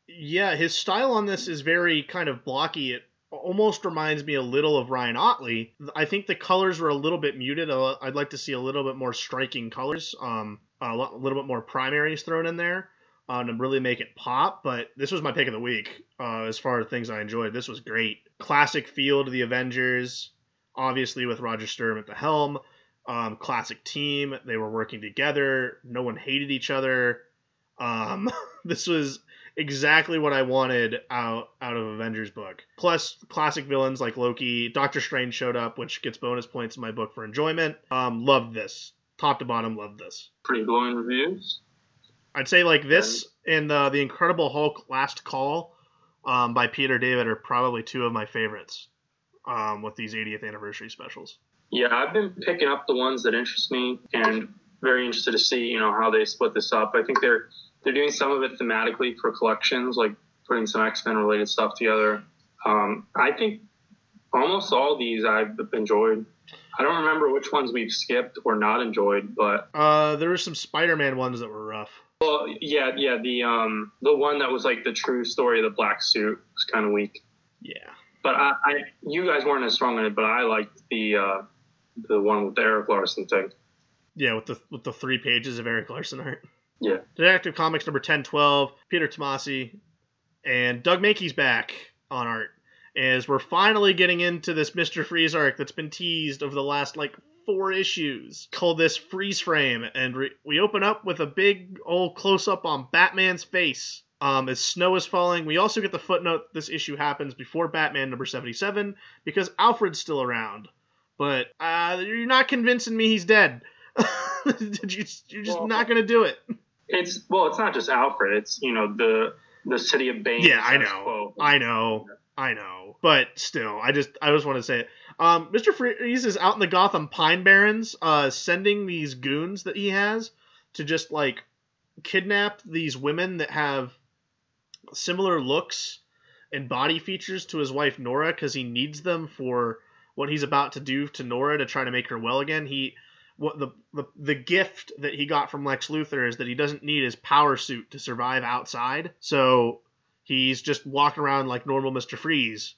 Yeah, his style on this is very kind of blocky. It almost reminds me a little of Ryan Ottley. I think the colors were a little bit muted. I'd like to see a little bit more striking colors, um, a little bit more primaries thrown in there uh, to really make it pop. But this was my pick of the week uh, as far as things I enjoyed. This was great. Classic feel to the Avengers, obviously with Roger Stern at the helm. Um, classic team. They were working together. No one hated each other. Um, this was exactly what I wanted out out of Avengers book. Plus classic villains like Loki, Doctor Strange showed up, which gets bonus points in my book for enjoyment. Um, loved this, top to bottom, loved this. Pretty glowing reviews. I'd say like this and uh, the Incredible Hulk Last Call um, by Peter David are probably two of my favorites um, with these 80th anniversary specials. Yeah, I've been picking up the ones that interest me and very interested to see you know how they split this up. I think they're they're doing some of it thematically for collections, like putting some X Men related stuff together. Um, I think almost all these I've enjoyed. I don't remember which ones we've skipped or not enjoyed, but uh, there were some Spider Man ones that were rough. Well, yeah, yeah. The um, the one that was like the true story of the black suit was kind of weak. Yeah. But I, I, you guys weren't as strong on it, but I liked the uh, the one with the Erik Larsen thing. Yeah, with the with the three pages of Erik Larsen art. Yeah. Detective Comics number 1012, Peter Tomasi, and Doug Mahnke's back on art. As we're finally getting into this Mr. Freeze arc that's been teased over the last like four issues, called this Freeze Frame, and re- we open up with a big old close up on Batman's face. Um, as snow is falling, we also get the footnote this issue happens before Batman number 77 because Alfred's still around. But uh, you're not convincing me he's dead. you're just well, not going to do it. It's well, it's not just Alfred. It's you know the the city of Bane. Yeah, I know, I know, I know. But still, I just I just want to say it. Um, Mr. Freeze is out in the Gotham Pine Barrens, uh, sending these goons that he has to just like kidnap these women that have similar looks and body features to his wife Nora because he needs them for what he's about to do to Nora to try to make her well again. He what the, the the gift that he got from Lex Luthor is that he doesn't need his power suit to survive outside. So he's just walking around like normal Mister Freeze,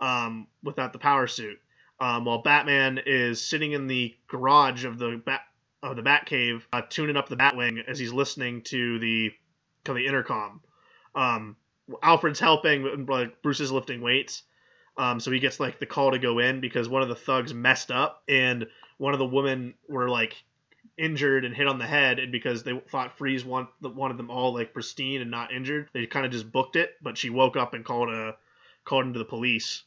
um, without the power suit. Um, while Batman is sitting in the garage of the bat of the Batcave, uh, tuning up the Batwing as he's listening to the to the intercom. Um, Alfred's helping, like Bruce is lifting weights. Um, so he gets like the call to go in because one of the thugs messed up and one of the women were like injured and hit on the head, and because they thought Freeze want, wanted them all like pristine and not injured, they kind of just booked it. But she woke up and called a called into the police,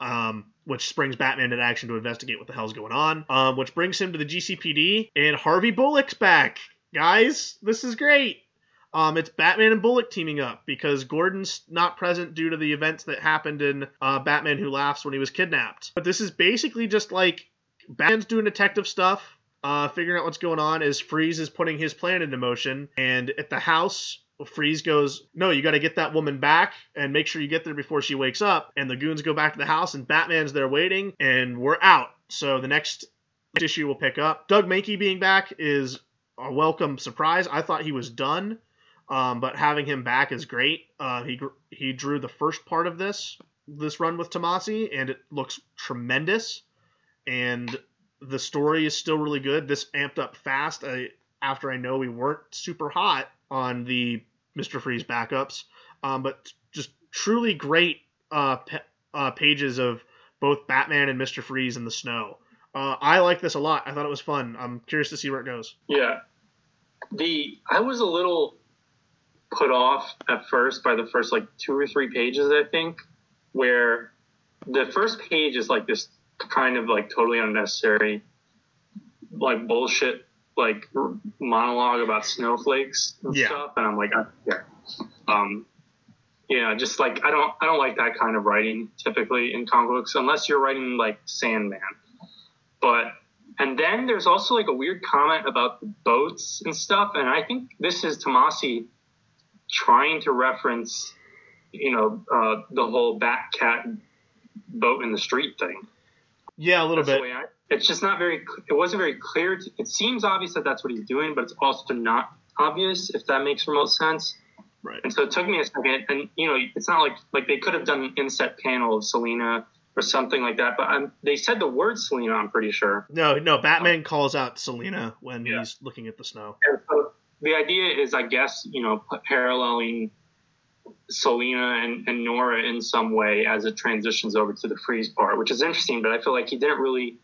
um, which springs Batman into action to investigate what the hell's going on. Um, which brings him to the GCPD, and Harvey Bullock's back, guys. This is great. Um, it's Batman and Bullock teaming up because Gordon's not present due to the events that happened in uh, Batman Who Laughs when he was kidnapped. But this is basically just like Batman's doing detective stuff, uh, figuring out what's going on as Freeze is putting his plan into motion. And at the house, Freeze goes, No, you got to get that woman back and make sure you get there before she wakes up. And the goons go back to the house, and Batman's there waiting, and we're out. So the next issue will pick up. Doug Mahnke being back is a welcome surprise. I thought he was done, um, but having him back is great. Uh, he he drew the first part of this this run with Tomasi, and it looks tremendous and the story is still really good. This amped up fast I, after I know we weren't super hot on the Mister Freeze backups, um, but just truly great uh, uh, pages of both Batman and Mister Freeze in the snow. Uh, I like this a lot. I thought it was fun. I'm curious to see where it goes. Yeah, the I was a little put off at first by the first like two or three pages. I think where the first page is like this kind of like totally unnecessary, like bullshit, like monologue about snowflakes and yeah. stuff. And I'm like, I, yeah, um, yeah, just like I don't, I don't like that kind of writing typically in comic books unless you're writing like Sandman. But and then there's also like a weird comment about the boats and stuff. And I think this is Tomasi trying to reference, you know, uh, the whole bat cat boat in the street thing. Yeah, a little That's bit. I- it's just not very. It wasn't very clear. To, it seems obvious that that's what he's doing, but it's also not obvious if that makes remote sense. Right. And so it took me a second, and you know, it's not like like they could have done an inset panel of Selina or something like that. But I'm, they said the word Selina. I'm pretty sure. No, no. Batman calls out Selina when Yeah. he's looking at the snow. So the idea is, I guess, you know, paralleling Selina and, and Nora in some way as it transitions over to the freeze part, which is interesting. But I feel like he didn't really,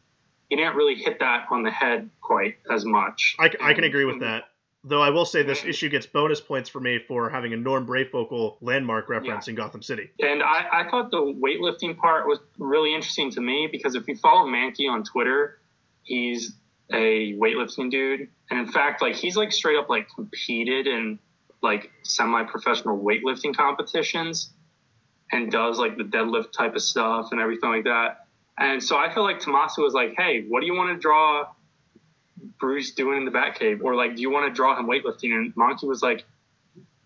he didn't really hit that on the head quite as much. I, I can agree with that. Though I will say this issue gets bonus points for me for having a Norm Breyfogle landmark reference in Gotham City. And I, I thought the weightlifting part was really interesting to me because if you follow Mahnke on Twitter, he's a weightlifting dude. And in fact, like he's like straight up like competed in like semi-professional weightlifting competitions and does like the deadlift type of stuff and everything like that. And so I feel like Tomasi was like, "Hey, what do you want to draw Bruce doing in the Batcave, or like, do you want to draw him weightlifting?" And Mahnke was like,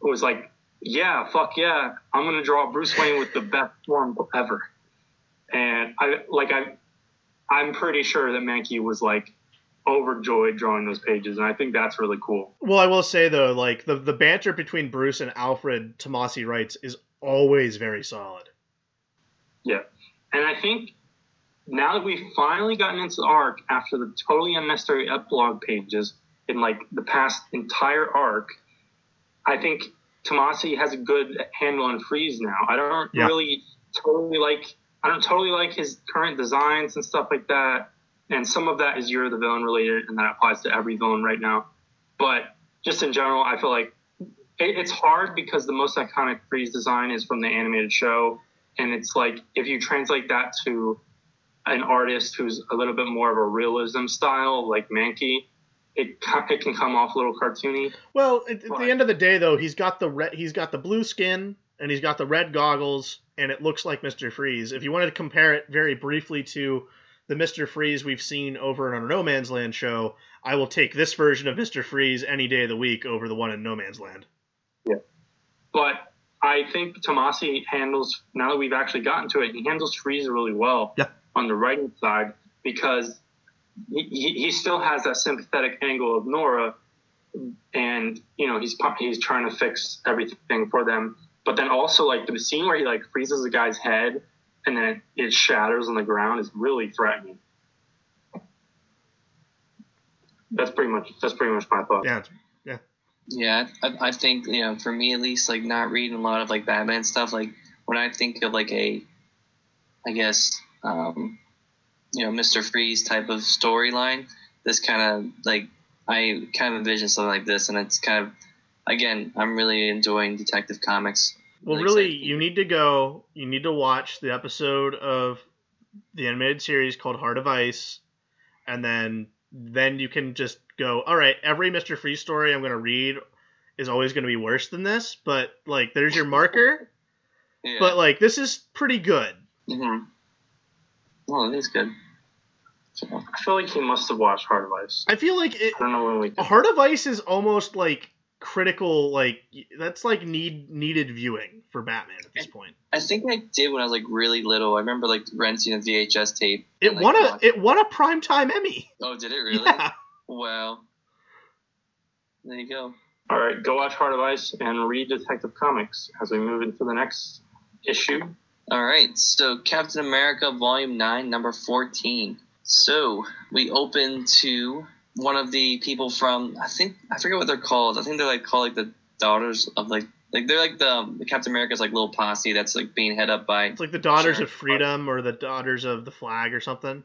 was like, "Yeah, fuck yeah, I'm gonna draw Bruce Wayne with the best form ever." And I like I, I'm pretty sure that Mahnke was like overjoyed drawing those pages, and I think that's really cool. Well, I will say though, like the the banter between Bruce and Alfred Tomasi writes is always very solid. Yeah. And I think now that we've finally gotten into the arc after the totally unnecessary epilogue pages in like the past entire arc, I think Tomasi has a good handle on Freeze now. I don't Yeah. really totally like I don't totally like his current designs and stuff like that. And some of that is Year of the Villain related and that applies to every villain right now. But just in general, I feel like it, it's hard because the most iconic Freeze design is from the animated show and it's like if you translate that to an artist who's a little bit more of a realism style like Mahnke, it it can come off a little cartoony. Well, at, at the end of the day, though, he's got the red, he's got the blue skin and he's got the red goggles, and it looks like Mister Freeze. If you wanted to compare it very briefly to the Mister Freeze we've seen over in our No Man's Land show, I will take this version of Mister Freeze any day of the week over the one in No Man's Land. Yeah, but I think Tomasi handles now that we've actually gotten to it, he handles Freeze really well Yeah. On the writing side because he, he, he still has that sympathetic angle of Nora, and you know he's he's trying to fix everything for them. But then also like the scene where he like freezes the guy's head and then it, it shatters on the ground is really threatening. That's pretty much that's pretty much my thought. Yeah, it's- Yeah, I, I think you know, for me at least, like not reading a lot of like Batman stuff. Like when I think of like a, I guess, um, you know, Mister Freeze type of storyline, this kind of like I kind of envision something like this, and it's kind of, again, I'm really enjoying Detective Comics. Well, Really you need to go. You need to watch the episode of the animated series called Heart of Ice, and then then you can just go. All right, every Mister Freeze story I'm going to read is always going to be worse than this, but like, there's your marker. Yeah. But like, this is pretty good. hmm Well, it is good. I feel like he must have watched Heart of Ice. I feel like it, I don't know when we did. Heart of Ice is almost like critical. Like that's like need needed viewing for Batman at this point. I think I did when I was like really little. I remember like renting a VHS tape. It and, like, won a watching- it won a primetime Emmy. Oh, did it really? Yeah. Wow. There you go. All right, go watch Heart of Ice and read Detective Comics as we move into the next issue. All right, so Captain America Volume 9, number 14. So we open to one of the people from, I think, I forget what they're called. I think they're like called like the Daughters of like, like they're like the, um, the Captain America's like little posse that's like being head up by, It's like the Daughters of Freedom or the Daughters of the Flag or something.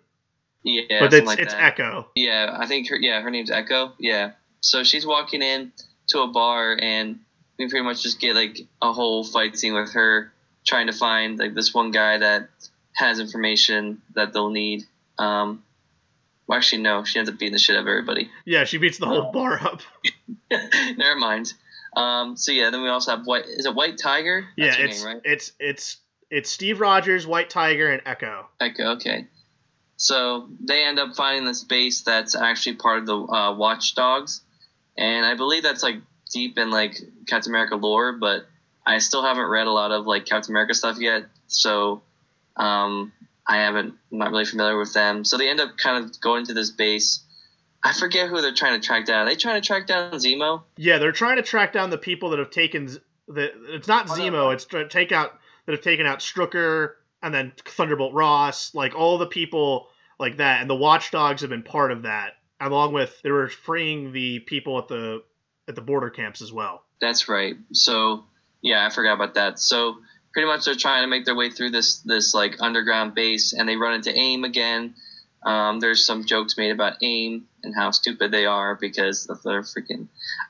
yeah, but it's like it's that. Echo. Yeah, I think her. Yeah, her name's Echo. Yeah. So she's walking in to a bar, and we pretty much just get like a whole fight scene with her trying to find like this one guy that has information that they'll need. Um, well, actually, no, she ends up beating the shit out of everybody. Yeah, she beats the whole bar up. Never mind. Um, so yeah, then we also have White. Is it White Tiger? yeah, That's her it's name, right? it's it's it's Steve Rogers, White Tiger, and Echo. Echo. Okay. So they end up finding this base that's actually part of the uh, Watchdogs, and I believe that's like deep in like Captain America lore, but I still haven't read a lot of like Captain America stuff yet. So um, I haven't, I'm not really familiar with them. So they end up kind of going to this base. I forget who they're trying to track down. Are they trying to track down Zemo? Yeah, they're trying to track down the people that have taken the. It's not Oh, no. Zemo. It's to take out that have taken out Strucker and then Thunderbolt Ross, like all the people like that, and the Watchdogs have been part of that, along with they were freeing the people at the at the border camps as well. That's right. So yeah, I forgot about that. So pretty much they're trying to make their way through this this like underground base, and they run into AIM again. Um, there's some jokes made about AIM and how stupid they are because of their freaking.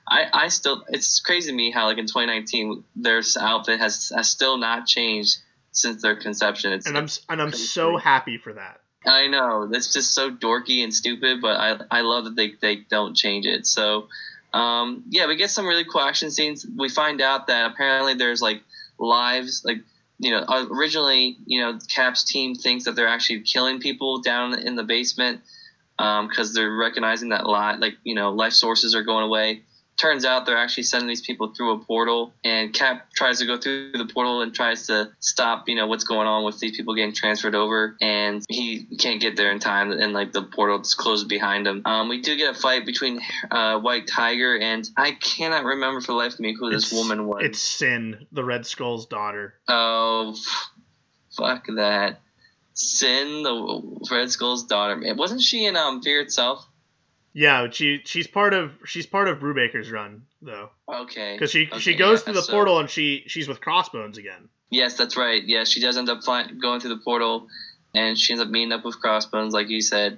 I, I still it's crazy to me how like in 2019 their outfit has has still not changed since their conception. It's And I'm and I'm Crazy. so happy for that. I know that's just so dorky and stupid, but I I love that they they don't change it. So, um, yeah, we get some really cool action scenes. We find out that apparently there's like lives, like you know, uh, originally you know Cap's team thinks that they're actually killing people down in the basement because they're recognizing that lot like you know life sources are going away. Turns out they're actually sending these people through a portal, and Cap tries to go through the portal and tries to stop, you know, what's going on with these people getting transferred over, and he can't get there in time, and like the portal just closes behind him. Um, we do get a fight between uh, White Tiger and I cannot remember for the life of me who this woman was. It's Sin, the Red Skull's daughter. Oh, fuck that. Sin, the Red Skull's daughter. Wasn't she in um Fear itself? Yeah, she she's part of she's part of Brubaker's run though, Okay. because she Okay, she goes yeah, through the so- portal and she she's with Crossbones again. Yes, that's right. Yeah, she does end up fly- going through the portal, and she ends up meeting up with Crossbones, like you said.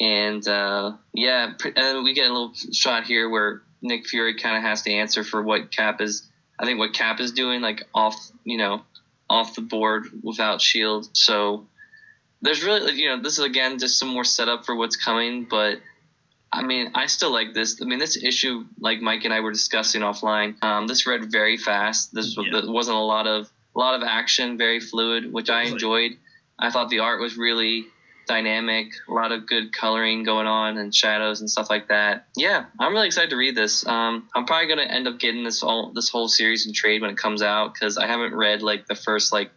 And uh, yeah, and we get a little shot here where Nick Fury kind of has to answer for what Cap is. I think what Cap is doing, like off, you know, off the board without Shield. So there's really, you know, this is again just some more setup for what's coming. But I mean, I still like this. I mean, this issue, like Mike and I were discussing offline, um, this read very fast. This Yeah. there wasn't a lot of a lot of action, very fluid, which I like- enjoyed. I thought the art was really dynamic, a lot of good coloring going on and shadows and stuff like that. Yeah, I'm really excited to read this. Um, I'm probably gonna end up getting this all this whole series in trade when it comes out because I haven't read like the first like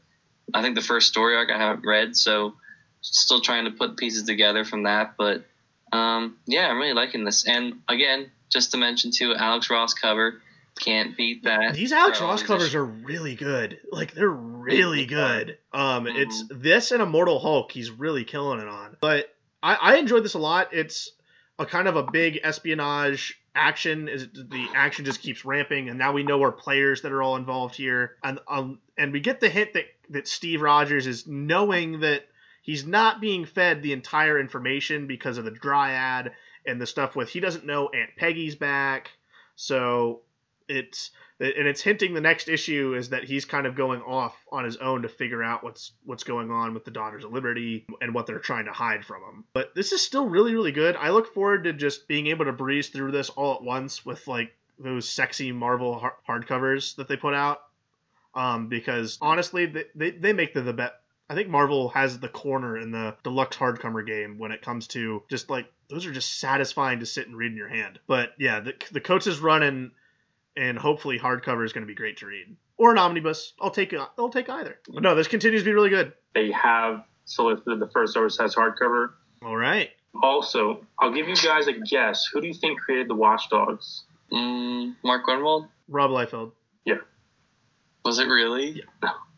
I think the first story arc I haven't read, so still trying to put pieces together from that. But um, yeah, I'm really liking this. And again, just to mention too, Alex Ross cover can't beat that. These Alex Ross covers are really good. Like they're really good. Um, Mhm. it's this and Immortal Hulk. He's really killing it on. But I, I enjoyed this a lot. It's a kind of a big espionage action. Is the action just keeps ramping, and now we know our players that are all involved here, and um, and we get the hint that that Steve Rogers is knowing that he's not being fed the entire information because of the dryad and the stuff with he doesn't know Aunt Peggy's back. So it's and it's hinting the next issue is that he's kind of going off on his own to figure out what's what's going on with the Daughters of Liberty and what they're trying to hide from him. But this is still really really good. I look forward to just being able to breeze through this all at once with like those sexy Marvel hardcovers that they put out. Um, because honestly, they, they, they make the, the bet. I think Marvel has the corner in the deluxe hardcover game when it comes to just like those are just satisfying to sit and read in your hand. But yeah, the the Coates' run and and hopefully hardcover is going to be great to read or an omnibus. I'll take I'll take either. But no, this continues to be really good. They have solicited the first oversized hardcover. All right. Also, I'll give you guys a guess. Who do you think created the Watchdogs? Mm, Mark Grunwald. Rob Liefeld. Yeah. Was it really?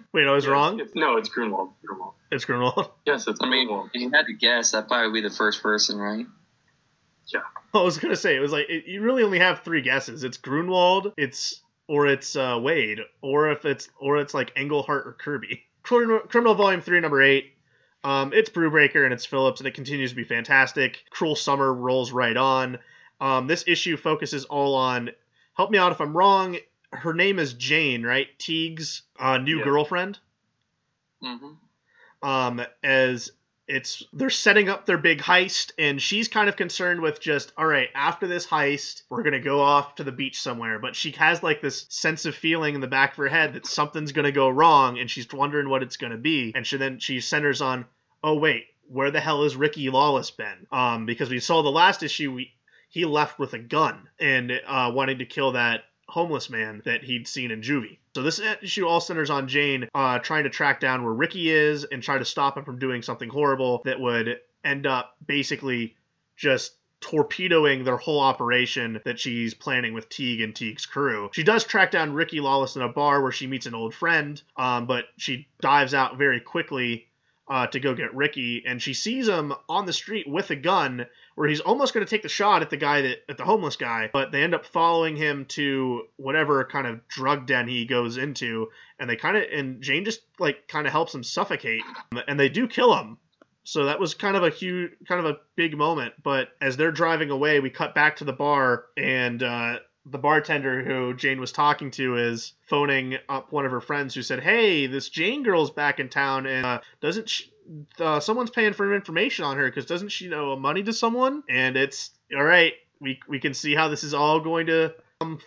Wait, I was wrong. It's, no, it's Grunwald. Grunwald. It's Grunwald. Yes, it's I mean, Grunwald. if you had to guess, that probably would be the first person, right? Yeah. I was gonna say it was like it, you really only have three guesses. It's Grunwald, it's or it's uh, Wade, or if it's or it's like Englehart or Kirby. Criminal, Criminal Volume Three, Number Eight. Um, it's Brubaker and it's Phillips, and it continues to be fantastic. Cruel Summer rolls right on. Um, this issue focuses all on. Help me out if I'm wrong. Her name is Jane, right? Teague's uh, new Yeah. girlfriend. Mm-hmm. um, as it's they're setting up their big heist and she's kind of concerned with just all right after this heist we're gonna go off to the beach somewhere but she has like this sense of feeling in the back of her head that something's gonna go wrong and she's wondering what it's gonna be and she then she centers on oh wait where the hell has ricky lawless been um because we saw the last issue we he left with a gun and uh, wanting to kill that homeless man that he'd seen in juvie. So this issue all centers on Jane uh, trying to track down where Ricky is and try to stop him from doing something horrible that would end up basically just torpedoing their whole operation that she's planning with Teague and Teague's crew. She does track down Ricky Lawless in a bar where she meets an old friend, um, but she dives out very quickly uh, to go get Ricky, and she sees him on the street with a gun, where he's almost going to take the shot at the guy that at the homeless guy, but they end up following him to whatever kind of drug den he goes into, and they kind of and Jane just like kind of helps him suffocate, and they do kill him. So that was kind of a huge, kind of a big moment. But as they're driving away, we cut back to the bar, and uh, the bartender who Jane was talking to is phoning up one of her friends who said, "Hey, this Jane girl's back in town, and uh, doesn't she, uh, someone's paying for information on her because doesn't she know money to someone?" And it's all right. We we can see how this is all going to come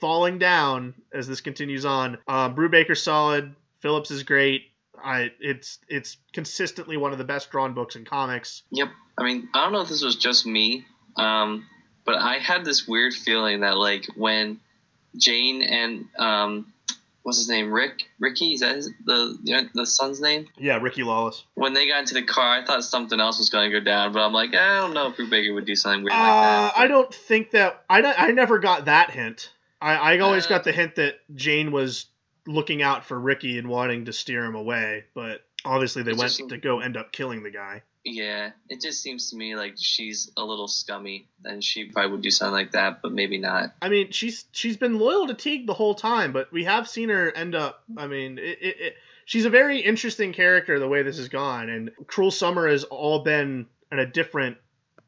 falling down as this continues on. Uh, Brubaker's solid. Phillips is great. I it's it's consistently one of the best drawn books in comics. Yep. I mean, I don't know if this was just me, um, but I had this weird feeling that like when Jane and um, what's his name, Rick, Ricky, is that his, the you know, the son's name? Yeah, Ricky Lawless. When they got into the car, I thought something else was going to go down, but I'm like, I don't know if Brubaker would do something weird Uh, like that. I don't think that I don't- I never got that hint. I I always Uh, got the hint that Jane was looking out for Ricky and wanting to steer him away, but obviously they went to go end up killing the guy. Yeah, it just seems to me like she's a little scummy, and she probably would do something like that, but maybe not. I mean, she's she's been loyal to Teague the whole time, but we have seen her end up. I mean, it, it, it, she's a very interesting character the way this has gone, and Cruel Summer has all been in a different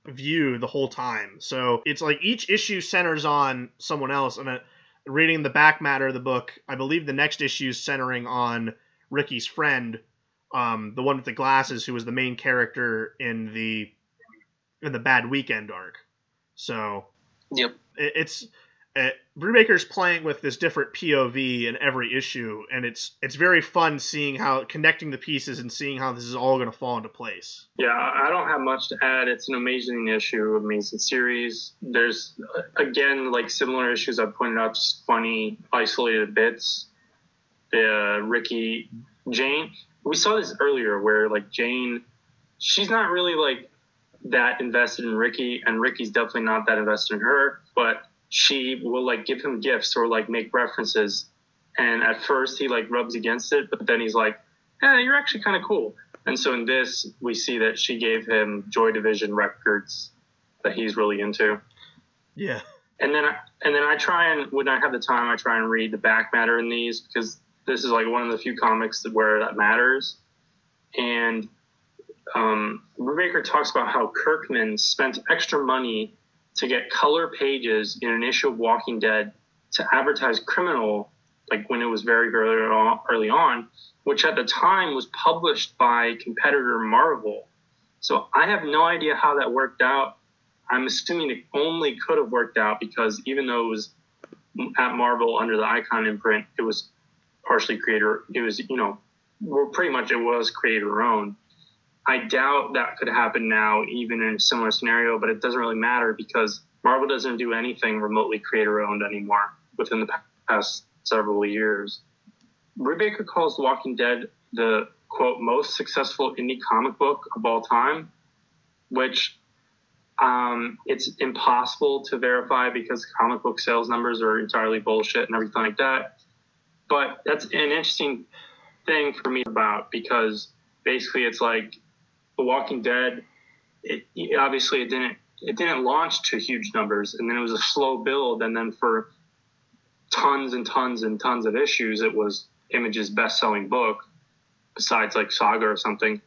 view the whole time. So it's like each issue centers on someone else. And uh, reading the back matter of the book, I believe the next issue is centering on Ricky's friend, um, the one with the glasses, who was the main character in the in the Bad Weekend arc. So Yep. it- it's uh, Brubaker's playing with this different POV in every issue, and it's it's very fun seeing how connecting the pieces and seeing how this is all going to fall into place. Yeah, I I don't have much to add. It's an amazing issue, amazing series. There's uh, again like similar issues I pointed out, just funny isolated bits. The uh, Ricky Jane, we saw this earlier where like Jane, she's not really like that invested in Ricky, and Ricky's definitely not that invested in her, but she will like give him gifts or like make references. And at first he like rubs against it, but then he's like, "Yeah, you're actually kind of cool." And so in this, we see that she gave him Joy Division records that he's really into. Yeah, And then, I, and then I try and when I have the time, I try and read the back matter in these because this is like one of the few comics that where that matters. And um, Brubaker talks about how Kirkman spent extra money to get color pages in an issue of Walking Dead to advertise Criminal, like when it was very, very early on, which at the time was published by competitor Marvel. So I have no idea how that worked out. I'm assuming it only could have worked out because even though it was at Marvel under the Icon imprint, it was partially creator. It was, you know, well, pretty much it was creator owned. I doubt that could happen now, even in a similar scenario, but it doesn't really matter because Marvel doesn't do anything remotely creator owned anymore within the past several years. Brubaker calls The Walking Dead the quote most successful indie comic book of all time, which um, it's impossible to verify because comic book sales numbers are entirely bullshit and everything like that. But that's an interesting thing for me about because basically it's like The Walking Dead. It, obviously it didn't it didn't launch to huge numbers, and then it was a slow build, and then for tons and tons and tons of issues, it was Image's best-selling book, besides like Saga or something.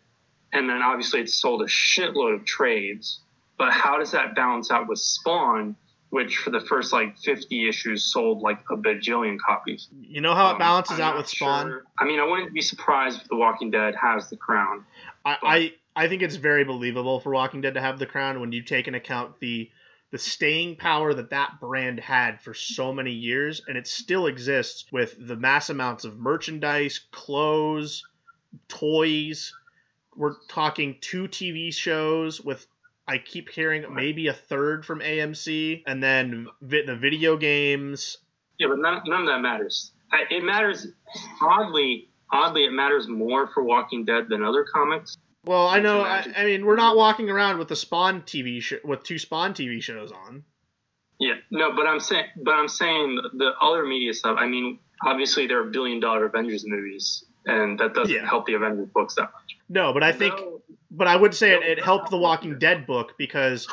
And then obviously it sold a shitload of trades. But how does that balance out with Spawn, which for the first like 50 issues sold like a bajillion copies? you know how it Um, balances I'm out with Spawn. sure. I mean, I wouldn't be surprised if The Walking Dead has the crown. I, I I think it's very believable for Walking Dead to have the crown when you take into account the the staying power that that brand had for so many years, and it still exists with the mass amounts of merchandise, clothes, toys. We're talking two TV shows with I keep hearing maybe a third from AMC, and then vi- the video games. Yeah, but none, none of that matters. I- It matters oddly. Oddly, it matters more for Walking Dead than other comics. Well, I know. I, I mean, we're not walking around with the Spawn TV sh- with two Spawn TV shows on. Yeah, no, but I'm saying, but I'm saying the other media stuff. I mean, obviously there are billion dollar Avengers movies, and that doesn't Yeah. help the Avengers books that much. No, but I think, No, but I would say it, it helped the Walking Dead book because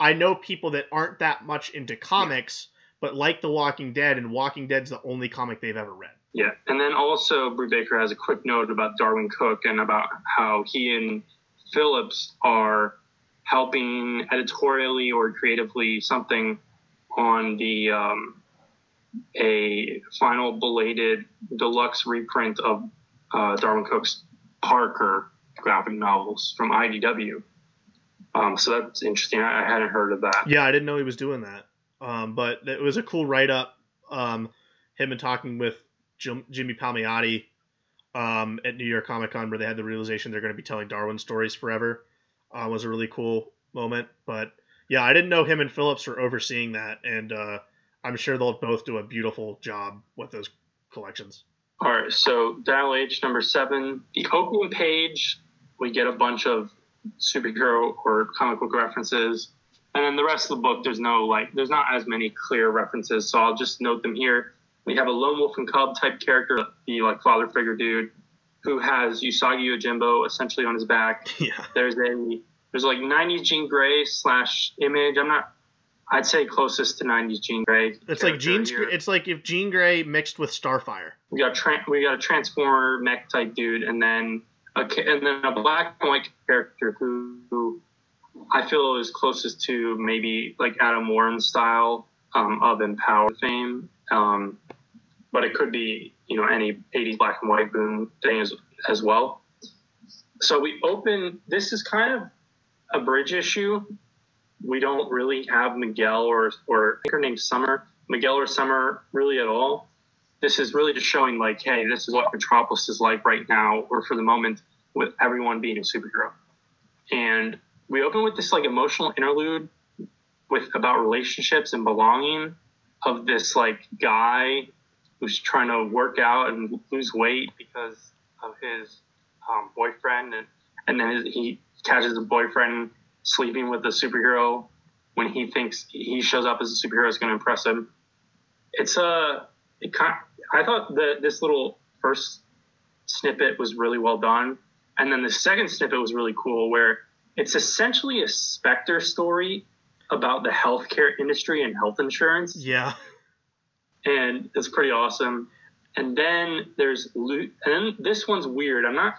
I know people that aren't that much into comics, but like the Walking Dead, and Walking Dead's the only comic they've ever read. Yeah, and then also Brubaker has a quick note about Darwin Cooke and about how he and Phillips are helping editorially or creatively something on the um, a final belated deluxe reprint of uh, Darwin Cooke's Parker graphic novels from IDW. Um, so that's interesting. I, I hadn't heard of that. Yeah, I didn't know he was doing that. Um, but it was a cool write up. Um, him and talking with Jim, Jimmy Palmiotti um, at New York Comic Con, where they had the realization they're going to be telling Darwin stories forever, uh, was a really cool moment. But yeah, I didn't know him and Phillips were overseeing that, and uh, I'm sure they'll both do a beautiful job with those collections. All right, so Dial H number seven. The opening page, we get a bunch of superhero or comic book references, and then the rest of the book, there's no like, there's not as many clear references. So I'll just note them here. We have a lone wolf and cub type character, the like father figure dude, who has Usagi Yojimbo essentially on his back. yeah, There's a there's like 90s Jean Grey slash image. I'm not. I'd say closest to 90s Jean Grey. it's like here. It's like if Jean Grey mixed with Starfire. We got tra- we got a transformer mech type dude, and then a and then a black and white character who, who I feel is closest to maybe like Adam Warren style um, of Empower fame, um, but it could be you know any '80s black and white boom thing as as well. So we open. This is kind of a bridge issue. We don't really have Miguel or or her name's Summer, Miguel or Summer really at all this is really just showing like, hey, this is what Metropolis is like right now, or for the moment, with everyone being a superhero. And we open with this like emotional interlude with about relationships and belonging of this like guy who's trying to work out and lose weight because of his um, boyfriend, and and then his, he catches a boyfriend sleeping with a superhero when he thinks he shows up as a superhero is going to impress him. It's a it kind I thought that this little first snippet was really well done, and then the second snippet was really cool, where it's essentially a Spectre story about the healthcare industry and health insurance, Yeah, and it's pretty awesome. And then there's and then this one's weird. I'm not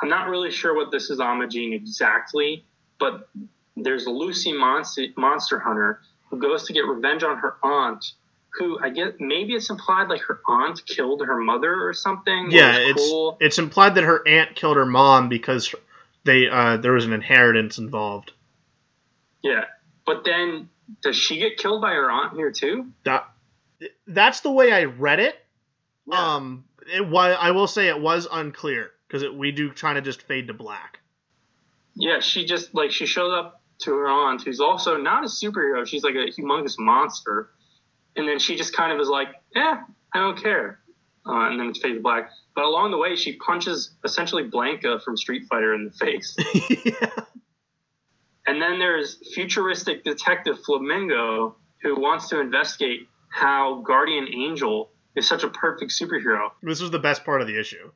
I'm not really sure what this is homaging exactly, but there's Lucy Monster, Monster Hunter who goes to get revenge on her aunt, who I guess maybe it's implied like her aunt killed her mother or something. yeah. It's cool. it's implied that her aunt killed her mom because they uh, there was an inheritance involved. yeah. But then does she get killed by her aunt here too? That that's the way I read it. Yeah. Um, it was I will say it was unclear because we do kind of just fade to black. Yeah, she just like she shows up to her aunt, who's also not a superhero. She's like a humongous monster, and then she just kind of is like, "Yeah, I don't care," uh, and then it's fade to black. But along the way, she punches essentially Blanca from Street Fighter in the face, yeah. and then there's futuristic detective Flamingo who wants to investigate how Guardian Angel is such a perfect superhero. This was the best part of the issue.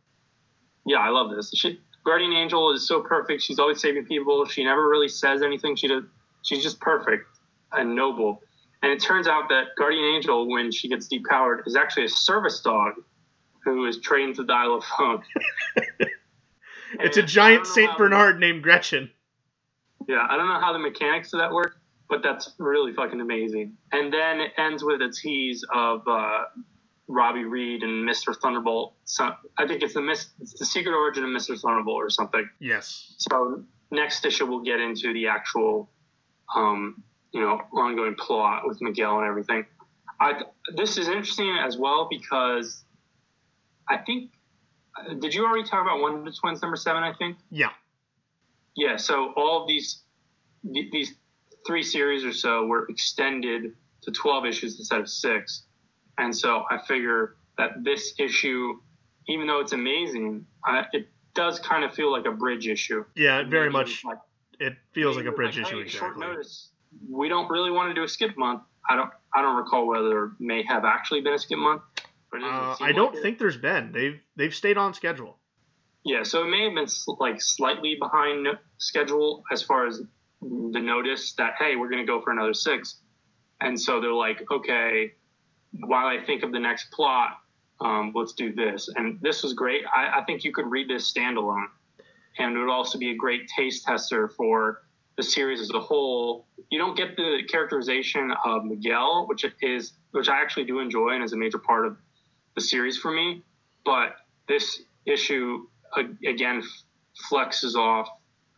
Yeah, I love this. She, Guardian Angel is so perfect. She's always saving people. She never really says anything. She does. She's just perfect and noble. And it turns out that Guardian Angel, when she gets depowered, is actually a service dog who is trained to dial a phone. It's a giant Saint Bernard named Gretchen. Yeah, I don't know how the mechanics of that work, but that's really fucking amazing. And then it ends with a tease of uh, Robbie Reed and Mr. Thunderbolt. So I think it's the mis- it's the secret origin of Mr. Thunderbolt or something. Yes. So next issue we'll get into the actual, um, you know, ongoing plot with Miguel and everything. I this is interesting as well because I think did you already talk about Wonder Twins number seven? I think Yeah. yeah. So all of these th- these three series or so were extended to 12 issues instead of six. And so I figure that this issue, even though it's amazing, I, it does kind of feel like a bridge issue. Yeah, very much. like- it feels like a bridge like, issue hey, Short exactly. notice. We don't really want to do a skip month. I don't. I don't recall whether there may have actually been a skip month. But Uh, I don't like it. think there's been. They've they've stayed on schedule. Yeah, so it may have been like slightly behind schedule as far as the notice that hey, we're going to go for another six, and so they're like, okay, while I think of the next plot, um, let's do this. And this was great. I, I think you could read this standalone, and it would also be a great taste tester for the series as a whole. You don't get the characterization of Miguel, which is which I actually do enjoy and is a major part of the series for me, but this issue again flexes off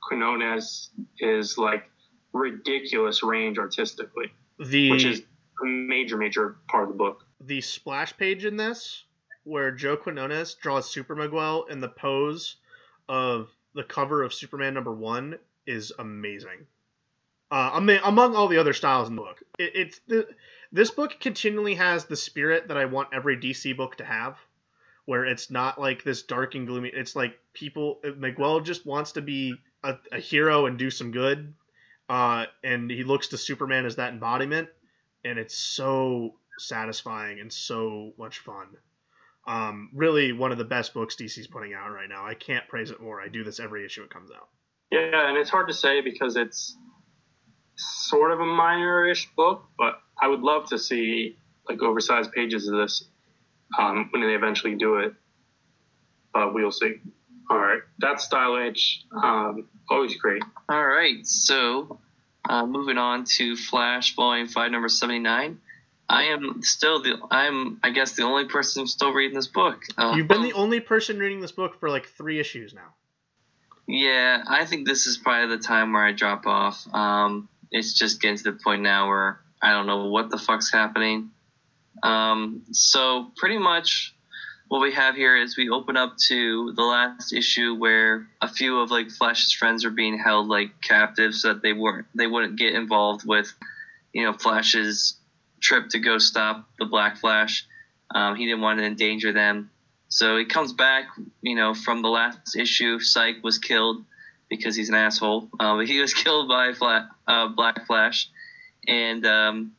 Quinones is like ridiculous range artistically, The which is a major, major part of the book. the splash page in this, where Joe Quinones draws Super Miguel in the pose of the cover of Superman number one, is amazing. Uh, among all the other styles in the book, it, it's the, this book continually has the spirit that I want every DC book to have, where it's not like this dark and gloomy. It's like people Miguel just wants to be a, a hero and do some good, uh, and he looks to Superman as that embodiment, and it's so satisfying and so much fun. Um, really, one of the best books DC's putting out right now. I can't praise it more. I do this every issue it comes out. Yeah, and it's hard to say because it's sort of a minor-ish book, but I would love to see like oversized pages of this um, when they eventually do it. But we'll see. All right, that's Dial H. Um, always great. All right, so uh, moving on to Flash Volume Five, Number Seventy Nine. I am still the I'm I guess the only person still reading this book. Uh, You've been the only person reading this book for like three issues now. Yeah, I think this is probably the time where I drop off. Um, it's just getting to the point now where I don't know what the fuck's happening. Um, so pretty much what we have here is we open up to the last issue where a few of like Flash's friends are being held like captives so that they weren't they wouldn't get involved with you know Flash's trip to go stop the Black Flash. Um, he didn't want to endanger them. So he comes back, you know, from the last issue. Psych was killed because he's an asshole. Um, he was killed by Fla- uh, Black Flash, and um,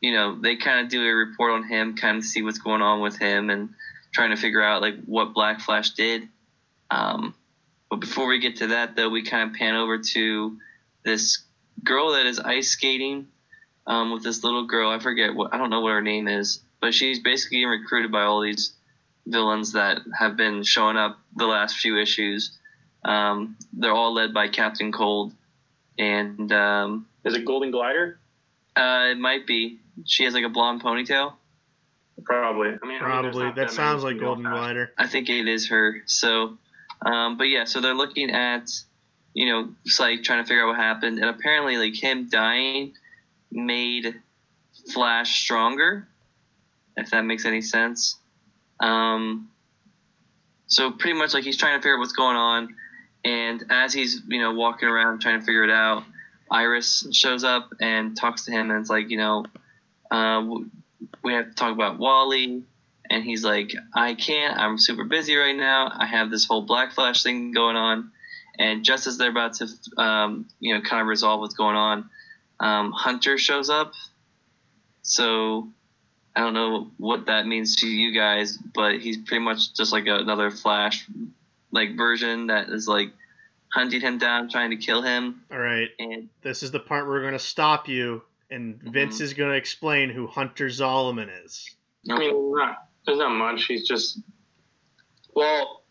you know they kind of do a report on him, kind of see what's going on with him, and trying to figure out like what Black Flash did. Um, but before we get to that, though, we kind of pan over to this girl that is ice skating um, with this little girl. I forget what I don't know what her name is, but she's basically getting recruited by all these villains that have been showing up the last few issues. Um, they're all led by Captain Cold, and um, Is it Golden Glider? uh, it might be she has like a blonde ponytail. Probably. I mean, I mean, there's Probably. that sounds like Golden Flash. Glider. I think it is her. So, um, but yeah, so they're looking at, you know, Psych trying to figure out what happened, and apparently, like him dying made Flash stronger, if that makes any sense. Um, so pretty much like he's trying to figure out what's going on, and as he's you know walking around trying to figure it out, Iris shows up and talks to him, and it's like you know, uh, we have to talk about Wally and he's like, I can't. I'm super busy right now. I have this whole Black Flash thing going on, and just as they're about to, um, you know, kind of resolve what's going on, um, Hunter shows up. So I don't know what that means to you guys, but he's pretty much just like another Flash, like version that is like hunting him down, trying to kill him, All right. and This is the part where we're going to stop you, and mm-hmm. Vince is going to explain who Hunter Zolomon is. I mean, not, there's not much. He's just, well,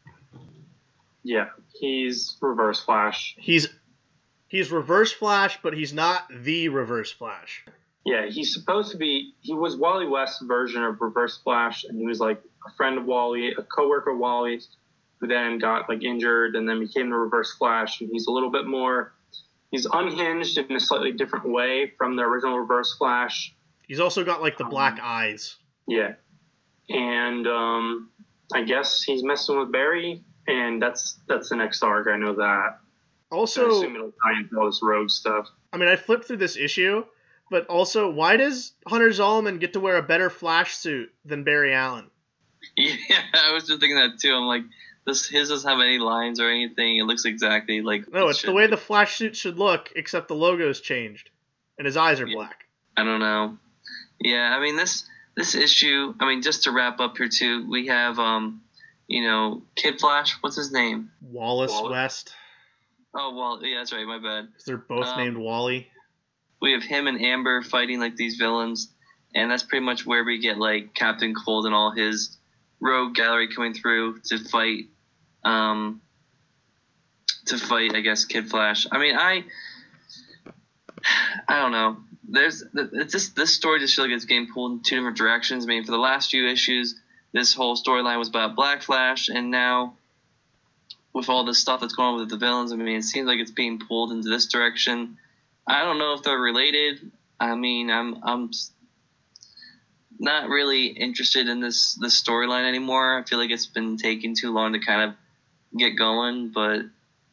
yeah, he's Reverse Flash. He's he's Reverse Flash, but he's not the Reverse Flash. Yeah, he's supposed to be. He was Wally West's version of Reverse Flash, and he was like a friend of Wally, a coworker of Wally's, who then got like injured and then became the Reverse Flash. And he's a little bit more. He's unhinged in a slightly different way from the original Reverse Flash. He's also got like the black eyes. Yeah, and um, I guess he's messing with Barry, and that's that's the next arc. I know that. Also, I assume it'll tie into all this rogue stuff. I mean, I flipped through this issue, but also, why does Hunter Zolomon get to wear a better Flash suit than Barry Allen? Yeah, I was just thinking that too. I'm like, this his doesn't have any lines or anything. It looks exactly like. No, it it's the way be. the Flash suit should look, except the logo's changed, and his eyes are Yeah. black. I don't know. Yeah, I mean this this issue. I mean, just to wrap up here too, we have um, you know, Kid Flash. What's his name? Wallace Wallace. West, Oh, well, yeah, that's right. My bad. they're both Um, named Wally. We have him and Amber fighting like these villains, and that's pretty much where we get like Captain Cold and all his rogue gallery coming through to fight, um, to fight I guess Kid Flash. I mean, I, I don't know. There's it's just this story just feels like it's getting pulled in two different directions. I mean, for the last few issues, this whole storyline was about Black Flash, and now with all this stuff that's going on with the villains, I mean, it seems like it's being pulled into this direction. I don't know if they're related. I mean, I'm I'm not really interested in this this storyline anymore. I feel like it's been taking too long to kind of get going. But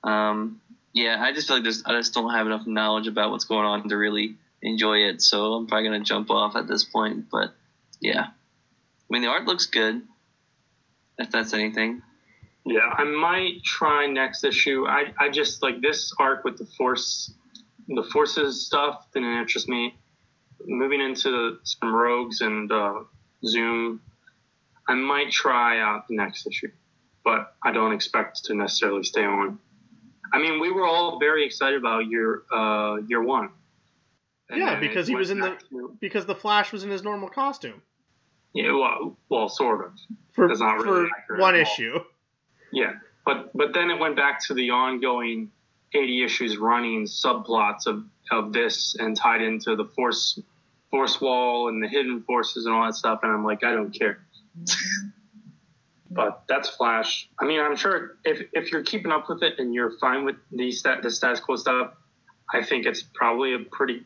um, yeah, I just feel like there's I just don't have enough knowledge about what's going on to really enjoy it. So I'm probably gonna jump off at this point. But yeah, I mean the art looks good. If that's anything. Yeah, I might try next issue. I, I just like this arc with the force, the forces stuff didn't interest me. Moving into some rogues and uh, Zoom, I might try out the next issue, but I don't expect to necessarily stay on. I mean, we were all very excited about year uh, year one. And Yeah, because he was in the- to- Because the Flash was in his normal costume yeah, well, well, sort of. for That's not for really accurate one issue. Yeah, but but then it went back to the ongoing eighty issues running subplots of of this and tied into the force force wall and the hidden forces and all that stuff. And I'm like, I don't care. but that's Flash. I mean, I'm sure if if you're keeping up with it and you're fine with the stat the status quo stuff, I think it's probably a pretty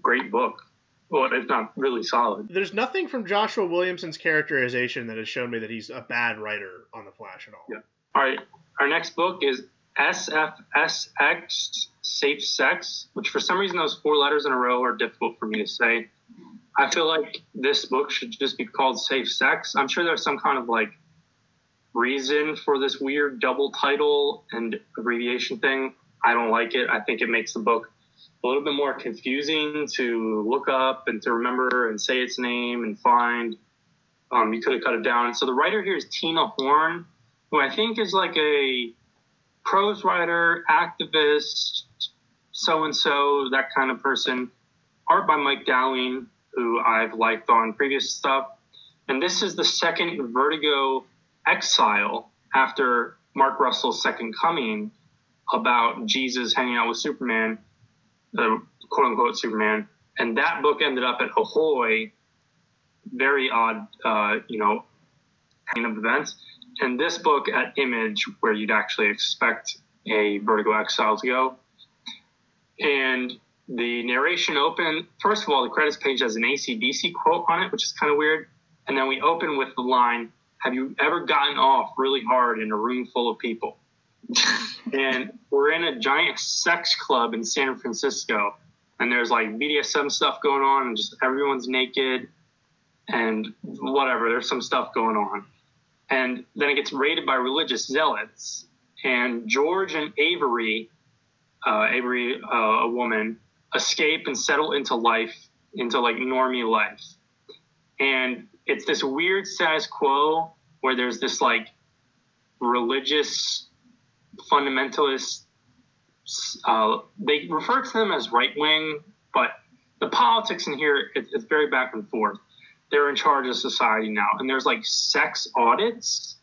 great book. Well, if not really solid. There's nothing from Joshua Williamson's characterization that has shown me that he's a bad writer on the Flash at all. Yeah. All right, our next book is SFSX Safe Sex, which for some reason those four letters in a row are difficult for me to say. I feel like this book should just be called Safe Sex. I'm sure there's some kind of like reason for this weird double title and abbreviation thing. I don't like it. I think it makes the book a little bit more confusing to look up and to remember and say its name and find. Um, you could have cut it down. So the writer here is Tina Horn, who I think is like a prose writer, activist, so and so, that kind of person. Art by Mike Dowling, who I've liked on previous stuff. And this is the second Vertigo Exile after Mark Russell's Second Coming about Jesus hanging out with Superman, the quote unquote Superman. And that book ended up at Ahoy. Very odd, uh, you know, kind of events and this book at Image, where you'd actually expect a Vertigo Exile to go. And the narration open, first of all, the credits page has an ACDC quote on it, which is kind of weird. And then we open with the line, Have you ever gotten off really hard in a room full of people? and we're in a giant sex club in San Francisco. And there's like BDSM stuff going on, and just everyone's naked and whatever. There's some stuff going on and then it gets raided by religious zealots. And George and Avery, uh, Avery, uh, a woman, escape and settle into life, into like normie life. And it's this weird status quo where there's this like religious fundamentalist. Uh, they refer to them as right wing, but the politics in here it, it's very back and forth they're in charge of society now. And there's like sex audits.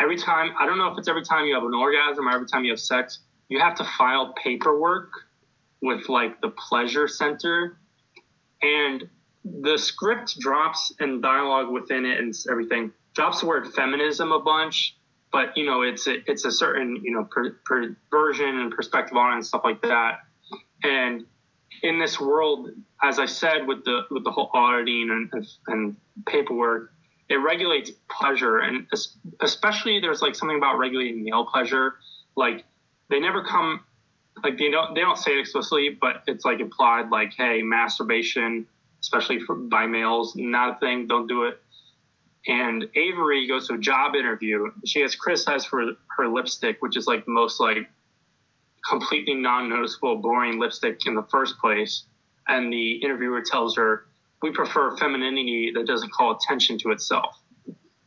Every time i don't know if it's every time you have an orgasm or every time you have sex you have to file paperwork with like the pleasure center. And the script drops and dialogue within it and everything. Drops the word feminism a bunch but you know it's a, it's a certain you know per, perversion and perspective on it and stuff like that. And in this world, as I said, with the with the whole auditing and, and, paperwork, it regulates pleasure, and especially there's like something about regulating male pleasure. Like they never come like they don't they don't say it explicitly, but it's like implied like, hey, masturbation, especially for, by males, not a thing. Don't do it. And Avery goes to a job interview. She gets criticized for her lipstick, which is like the most like completely non-noticeable, boring lipstick in the first place. And the interviewer tells her, "We prefer femininity that doesn't call attention to itself."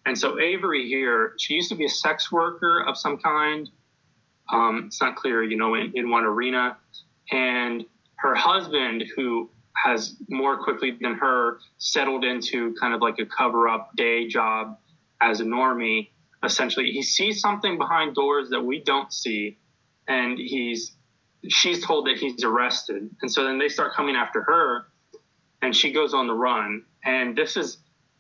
And so Avery here, she used to be a sex worker of some kind. Um, it's not clear, you know, in, in one arena. And her husband, who has more quickly than her settled into kind of like a cover up day job as a normie, essentially, he sees something behind doors that we don't see. And he's, she's told that he's arrested. And so then they start coming after her and she goes on the run. And this is,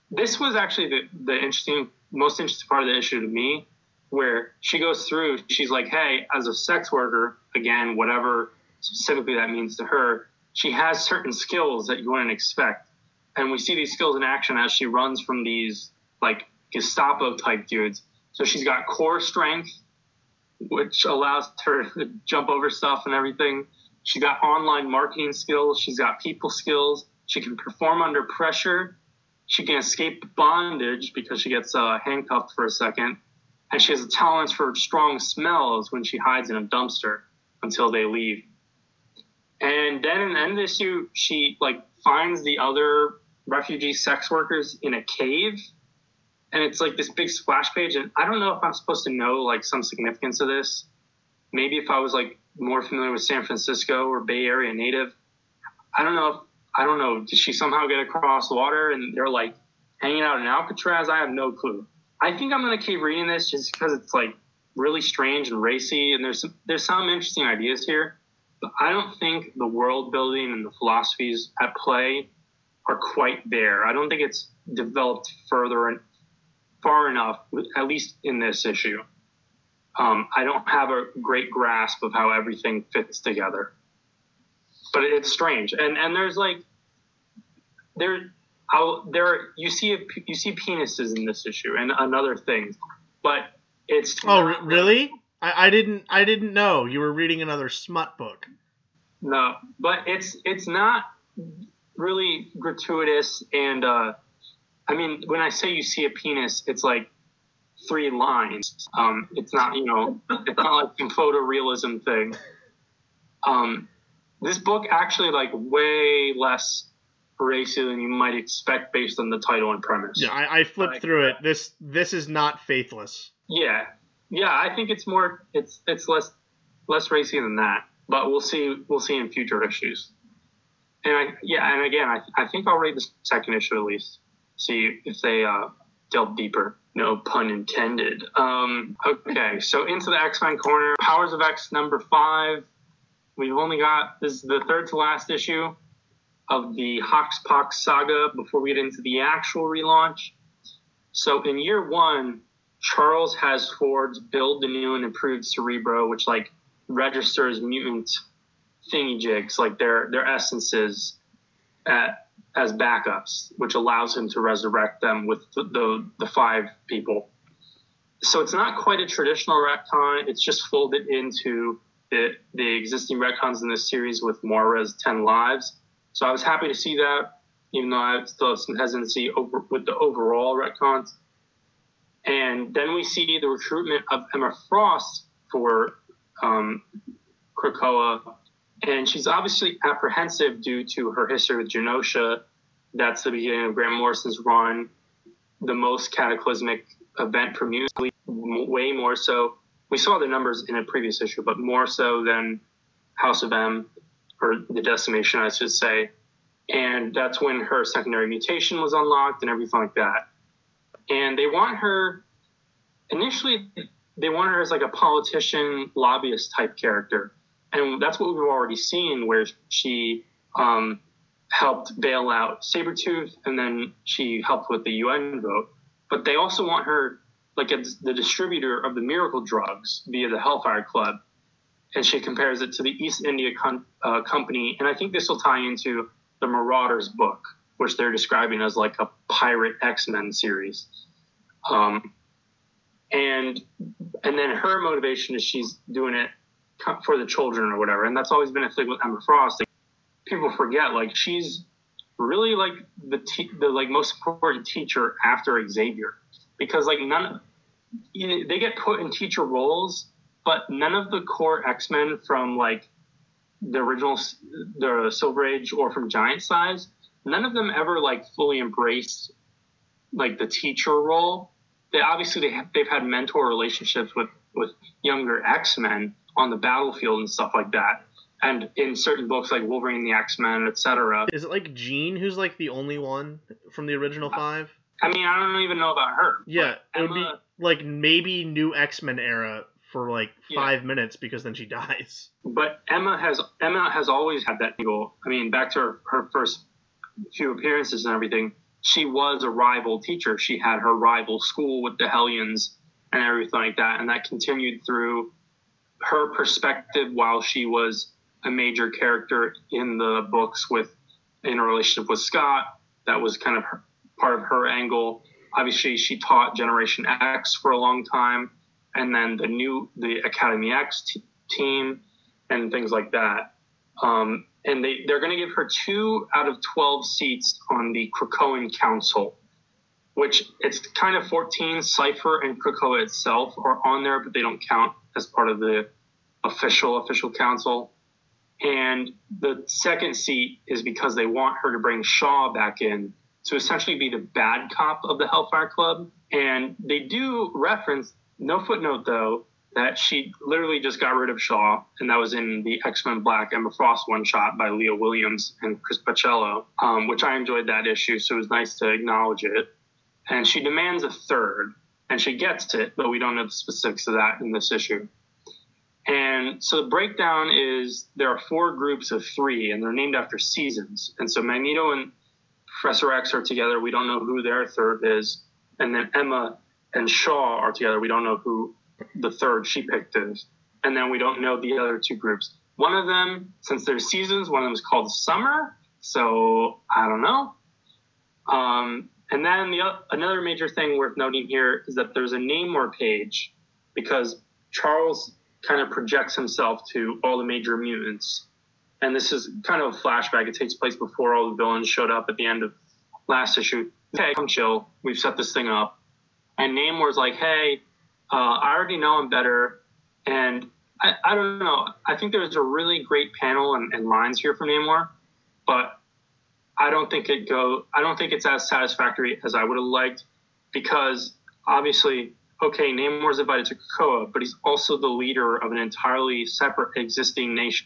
this was actually the, the interesting, most interesting part of the issue to me, where she goes through, she's like, hey, as a sex worker, again, whatever specifically that means to her, she has certain skills that you wouldn't expect. And we see these skills in action as she runs from these like Gestapo type dudes. So she's got core strength, which allows her to jump over stuff and everything. She's got online marketing skills. She's got people skills. She can perform under pressure she can escape bondage because she gets uh, handcuffed for a second, and she has a tolerance for strong smells when she hides in a dumpster until they leave. And then in the end of issue, she like finds the other refugee sex workers in a cave, and it's like this big splash page. And I don't know if I'm supposed to know like some significance of this. Maybe if I was like more familiar with San Francisco or Bay Area native, I don't know if I don't know. Did she somehow get across the water and they're like hanging out in Alcatraz? I have no clue. I think I'm gonna keep reading this just because it's like really strange and racy, and there's some, there's some interesting ideas here. But I don't think the world building and the philosophies at play are quite there. I don't think it's developed further far enough, at least in this issue. Um, I don't have a great grasp of how everything fits together but it's strange. And and there's like there how there you see a, you see penises in this issue and another thing, but it's oh really? I, I didn't I didn't know you were reading another smut book. No, but it's it's not really gratuitous and uh, I mean when I say you see a penis, it's like three lines. Um, it's not you know it's not like some photorealism thing. Um, this book actually like way less racy than you might expect based on the title and premise. Yeah, I, I flipped like, through it. This this is not faithless. Yeah, yeah, I think it's more it's it's less less racy than that. But we'll see we'll see in future issues. And I, yeah, and again, I, I think I'll read the second issue at least. See if they uh, delve deeper. No pun intended. Um, okay, so into the X Men corner. Powers of X number five. We've only got this is the third to last issue of the Hoxpox saga before we get into the actual relaunch. So in year one, Charles has Forge build the new and improved Cerebro, which like registers mutant thingy jigs, like their their essences, at, as backups, which allows him to resurrect them with the, the, the five people. So it's not quite a traditional retcon; it's just folded into the, the existing retcons in this series with Moira's 10 lives. So I was happy to see that, even though I still have some hesitancy over, with the overall retcons. And then we see the recruitment of Emma Frost for um, Krakoa. And she's obviously apprehensive due to her history with Genosha. That's the beginning of Grant Morrison's run, the most cataclysmic event for music, way more so we saw the numbers in a previous issue, but more so than House of M or the decimation, I should say. And that's when her secondary mutation was unlocked and everything like that. And they want her initially they want her as like a politician lobbyist type character. And that's what we've already seen where she um, helped bail out Sabretooth and then she helped with the UN vote. But they also want her like it's the distributor of the miracle drugs via the Hellfire Club, and she compares it to the East India con- uh, Company, and I think this will tie into the Marauders book, which they're describing as like a pirate X Men series. Um, and and then her motivation is she's doing it for the children or whatever. And that's always been a thing with Emma Frost. People forget like she's really like the te- the like most important teacher after Xavier because like none you know, they get put in teacher roles, but none of the core X Men from like the original the Silver Age or from Giant Size, none of them ever like fully embraced like the teacher role. They obviously they have, they've had mentor relationships with with younger X Men on the battlefield and stuff like that. And in certain books like Wolverine, the X Men, etc. Is it like Jean who's like the only one from the original uh, five? I mean, I don't even know about her. Yeah, it would be like maybe new X Men era for like Yeah. five minutes because then she dies. But Emma has Emma has always had that angle. I mean, back to her, her first few appearances and everything, she was a rival teacher. She had her rival school with the Hellions and everything like that, and that continued through her perspective while she was a major character in the books with in a relationship with Scott. That was kind of her, part of her angle. Obviously, she taught Generation X for a long time, and then the new the Academy X t- team and things like that. Um, and they, they're going to give her two out of 12 seats on the Krakoan Council, which it's kind of 14. Cypher and Krakoa itself are on there, but they don't count as part of the official official council. And the second seat is because they want her to bring Shaw back in to essentially be the bad cop of the Hellfire Club. And they do reference, no footnote though, that she literally just got rid of Shaw, and that was in the X Men Black Emma Frost one shot by Leah Williams and Chris Bachalo, um, which I enjoyed that issue, so it was nice to acknowledge it. And she demands a third, and she gets it, but we don't know the specifics of that in this issue. And so the breakdown is there are four groups of three, and they're named after seasons. And so Magneto and Professor X are together. We don't know who their third is. And then Emma and Shaw are together. We don't know who the third she picked is. And then we don't know the other two groups. One of them, since there's seasons, one of them is called Summer. So I don't know. Um, and then the another major thing worth noting here is that there's a Namor page because Charles kind of projects himself to all the major mutants. And this is kind of a flashback. It takes place before all the villains showed up at the end of last issue. Hey, come chill. We've set this thing up. And Namor's like, hey, uh, I already know him better. And I, I don't know. I think there's a really great panel and, and lines here from Namor, but I don't think it go. I don't think it's as satisfactory as I would have liked because obviously, okay, Namor's invited to Krakoa, but he's also the leader of an entirely separate existing nation,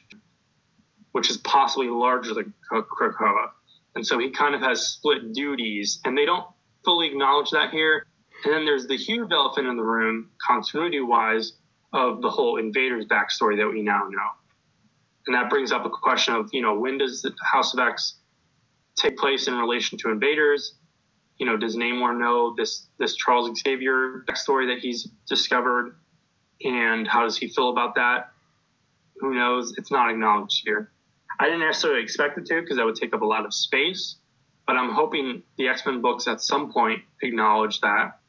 which is possibly larger than Kra- Krakoa, and so he kind of has split duties, and they don't fully acknowledge that here. And then there's the huge elephant in the room, continuity wise, of the whole invaders backstory that we now know. And that brings up a question of, you know, when does the House of X take place in relation to invaders? You know, does Namor know this this Charles Xavier backstory that he's discovered? And how does he feel about that? Who knows? It's not acknowledged here. I didn't necessarily expect it to because that would take up a lot of space, but I'm hoping the X Men books at some point acknowledge that.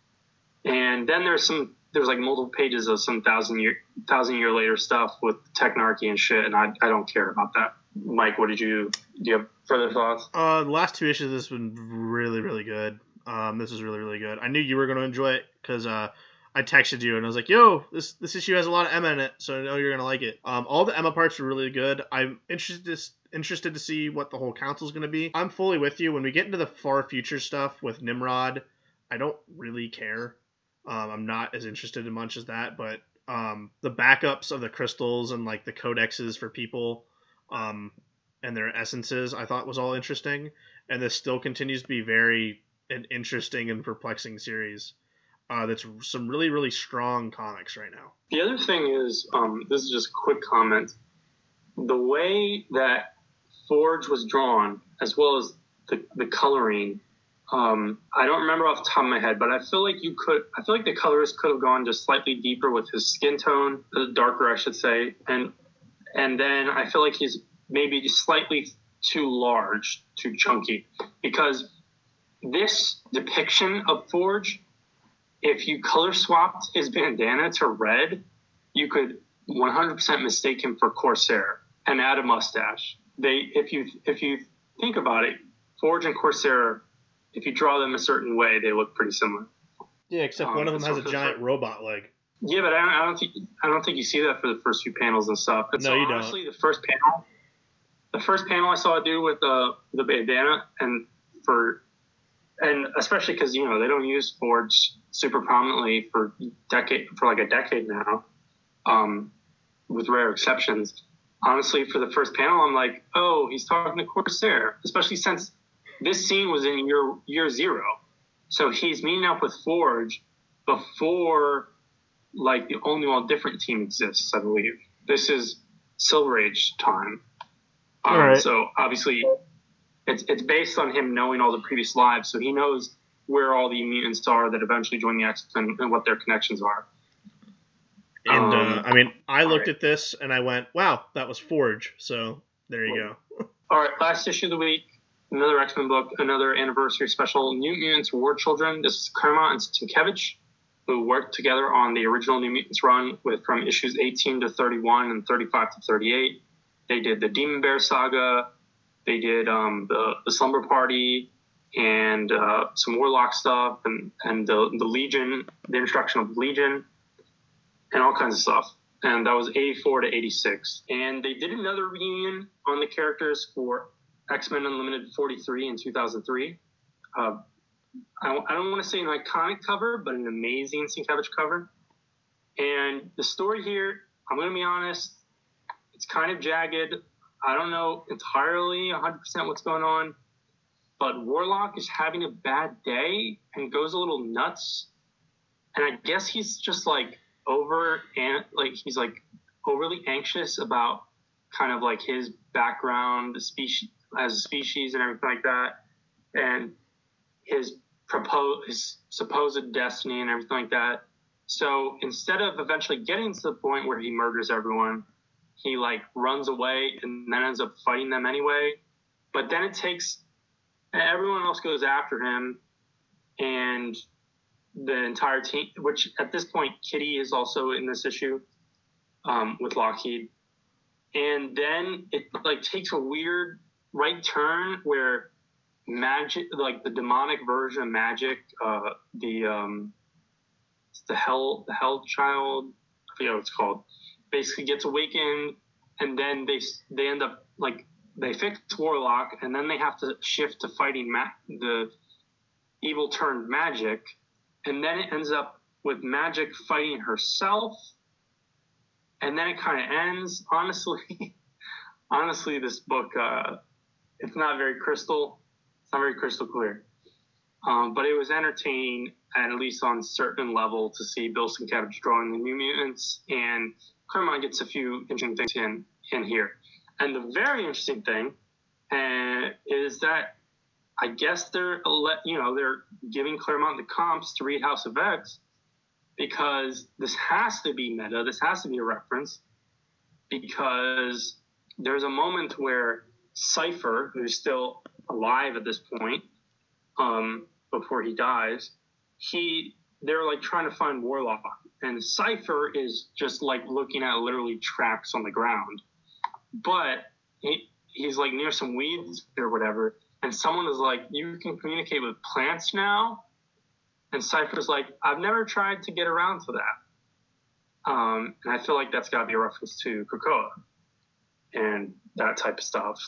And then there's some there's like multiple pages of some thousand year thousand year later stuff with technarchy and shit, and I, I don't care about that. Mike, what did you have further thoughts? Uh, the last two issues have been really, really good. Um, this is really, really good. I knew you were going to enjoy it because uh, I texted you and I was like, "Yo, this this issue has a lot of Emma in it, so I know you're gonna like it." Um, all the Emma parts are really good. I'm interested to, interested to see what the whole council's gonna be. I'm fully with you when we get into the far future stuff with Nimrod. I don't really care. Um, I'm not as interested in much as that, but um, the backups of the crystals and like the codexes for people um, and their essences, I thought was all interesting. And this still continues to be very an interesting and perplexing series. Uh, that's some really really strong comics right now. The other thing is, um, this is just a quick comment. The way that Forge was drawn, as well as the, the coloring, um, I don't remember off the top of my head, but I feel like you could. I feel like the colorist could have gone just slightly deeper with his skin tone, darker, I should say, and and then I feel like he's maybe slightly too large, too chunky, because this depiction of Forge if you color swapped his bandana to red, you could 100% mistake him for Corsair and add a mustache. They, if you if you think about it, Forge and Corsair, if you draw them a certain way, they look pretty similar. Yeah, except Um, one of them has a giant robot leg. Yeah, but I don't, I don't think I don't think you see that for the first few panels and stuff. And No, so you don't. honestly, the first panel, the first panel I saw a dude with uh, the bandana, and for, and especially because you know they don't use Forge super prominently for decade for like a decade now, um, with rare exceptions. Honestly, for the first panel, I'm like, oh, he's talking to Corsair, especially since this scene was in year year zero, so he's meeting up with Forge before like the only one different team exists, I believe. This is Silver Age time. Um, Alright. So obviously, it's it's based on him knowing all the previous lives, so he knows where all the mutants are that eventually join the X Men and what their connections are. And uh, Um, I mean, I looked alright. at this and I went, "Wow, that was Forge." So there you go. All right, last issue of the week, another X Men book, another anniversary special, New Mutants War Children. This is Claremont and Sienkiewicz, who worked together on the original New Mutants run with from issues 18 to 31 and 35 to 38. They did the Demon Bear saga, they did um, the, the Slumber Party, and uh, some Warlock stuff, and, and the, the Legion, the introduction of the Legion, and all kinds of stuff and that was 84 to 86. And they did another reunion on the characters for X Men Unlimited 43 in 2003. Uh, I, I don't want to say an iconic cover, but an amazing Sienkiewicz cover. And the story here, I'm going to be honest, it's kind of jagged. I don't know entirely 100% what's going on, but Warlock is having a bad day and goes a little nuts. And I guess he's just like over and like he's like overly anxious about kind of like his background, species as a species and everything like that, and his propose his supposed destiny and everything like that. So instead of eventually getting to the point where he murders everyone, he like runs away and then ends up fighting them anyway. But then it takes everyone else goes after him, and the entire team, which at this point Kitty is also in this issue um, with Lockheed, and then it like takes a weird right turn where magic, like the demonic version of magic, uh, the um, the hell, the hell child, I forget what it's called, basically gets awakened, and then they they end up like they fix Warlock, and then they have to shift to fighting ma- the evil turned magic, and then it ends up with magic fighting herself, and then it kind of ends. Honestly, honestly, this book uh, it's not very crystal, it's not very crystal clear, um, but it was entertaining at least on certain level to see Bill Sienkiewicz drawing the New Mutants, and Claremont gets a few interesting things in in here. And the very interesting thing uh, is that I guess they're you know they're giving Claremont the comps to read House of X because this has to be meta. This has to be a reference because there's a moment where Cypher, who's still alive at this point, um, before he dies, he they're like trying to find Warlock, and Cypher is just like looking at literally tracks on the ground, but he he's like near some weeds or whatever, and someone is like, "You can communicate with plants now," and Cypher's like, "I've never tried to get around to that," um, and I feel like that's got to be a reference to Krakoa and that type of stuff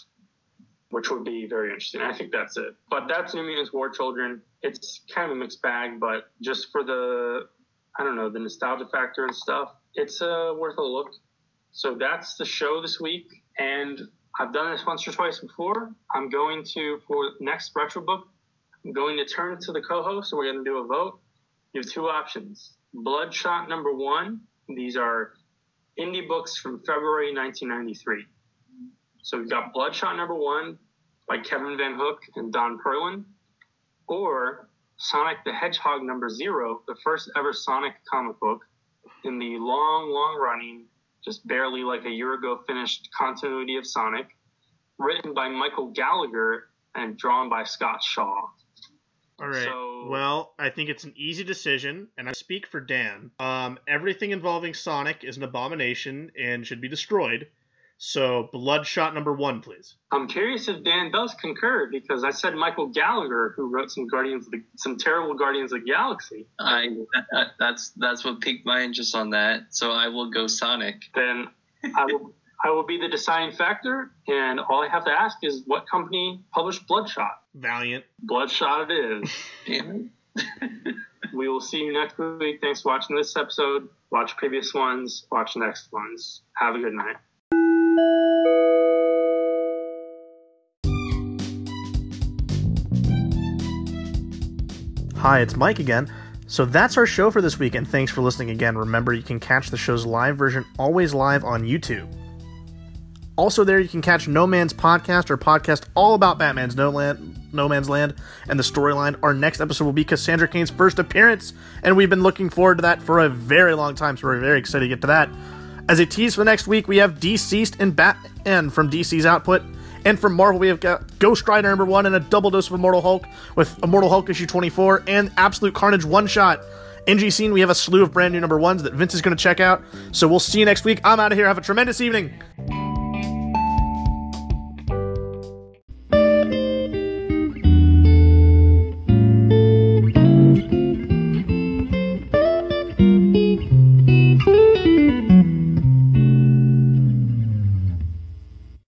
which would be very interesting. I think that's it. But that's New Mutants War Children. It's kind of a mixed bag, but just for the, I don't know, the nostalgia factor and stuff, it's uh, worth a look. So that's the show this week. And I've done this once or twice before. I'm going to, for next retro book, I'm going to turn it to the co host and we're going to do a vote. You have two options Bloodshot number one. These are indie books from February 1993. So we've got Bloodshot number one by Kevin Van Hook and Don Perlin, or Sonic the Hedgehog number zero, the first ever Sonic comic book in the long, long running, just barely like a year ago finished continuity of Sonic, written by Michael Gallagher and drawn by Scott Shaw. All right. So- Well, I think it's an easy decision, and I speak for Dan. Um, everything involving Sonic is an abomination and should be destroyed. So, Bloodshot number one, please. I'm curious if Dan does concur because I said Michael Gallagher, who wrote some Guardians, of the, some terrible Guardians of the Galaxy. I that, that's that's what piqued my interest on that. So I will go Sonic. Then I will I will be the deciding factor, and all I have to ask is what company published Bloodshot. Valiant. Bloodshot it is. Damn it. we will see you next week. Thanks for watching this episode. Watch previous ones. Watch next ones. Have a good night. Hi, it's Mike again. So that's our show for this week, and thanks for listening again. Remember, you can catch the show's live version always live on YouTube. Also, there you can catch No Man's podcast or podcast all about Batman's No, Land, no Man's Land and the storyline. Our next episode will be Cassandra Cain's first appearance, and we've been looking forward to that for a very long time, so we're very excited to get to that. As a tease for the next week, we have DCeased and Batman from DC's output. And from Marvel, we have got Ghost Rider number one and a double dose of Immortal Hulk with Immortal Hulk issue 24 and Absolute Carnage one shot. NG Scene, we have a slew of brand new number ones that Vince is going to check out. So we'll see you next week. I'm out of here. Have a tremendous evening.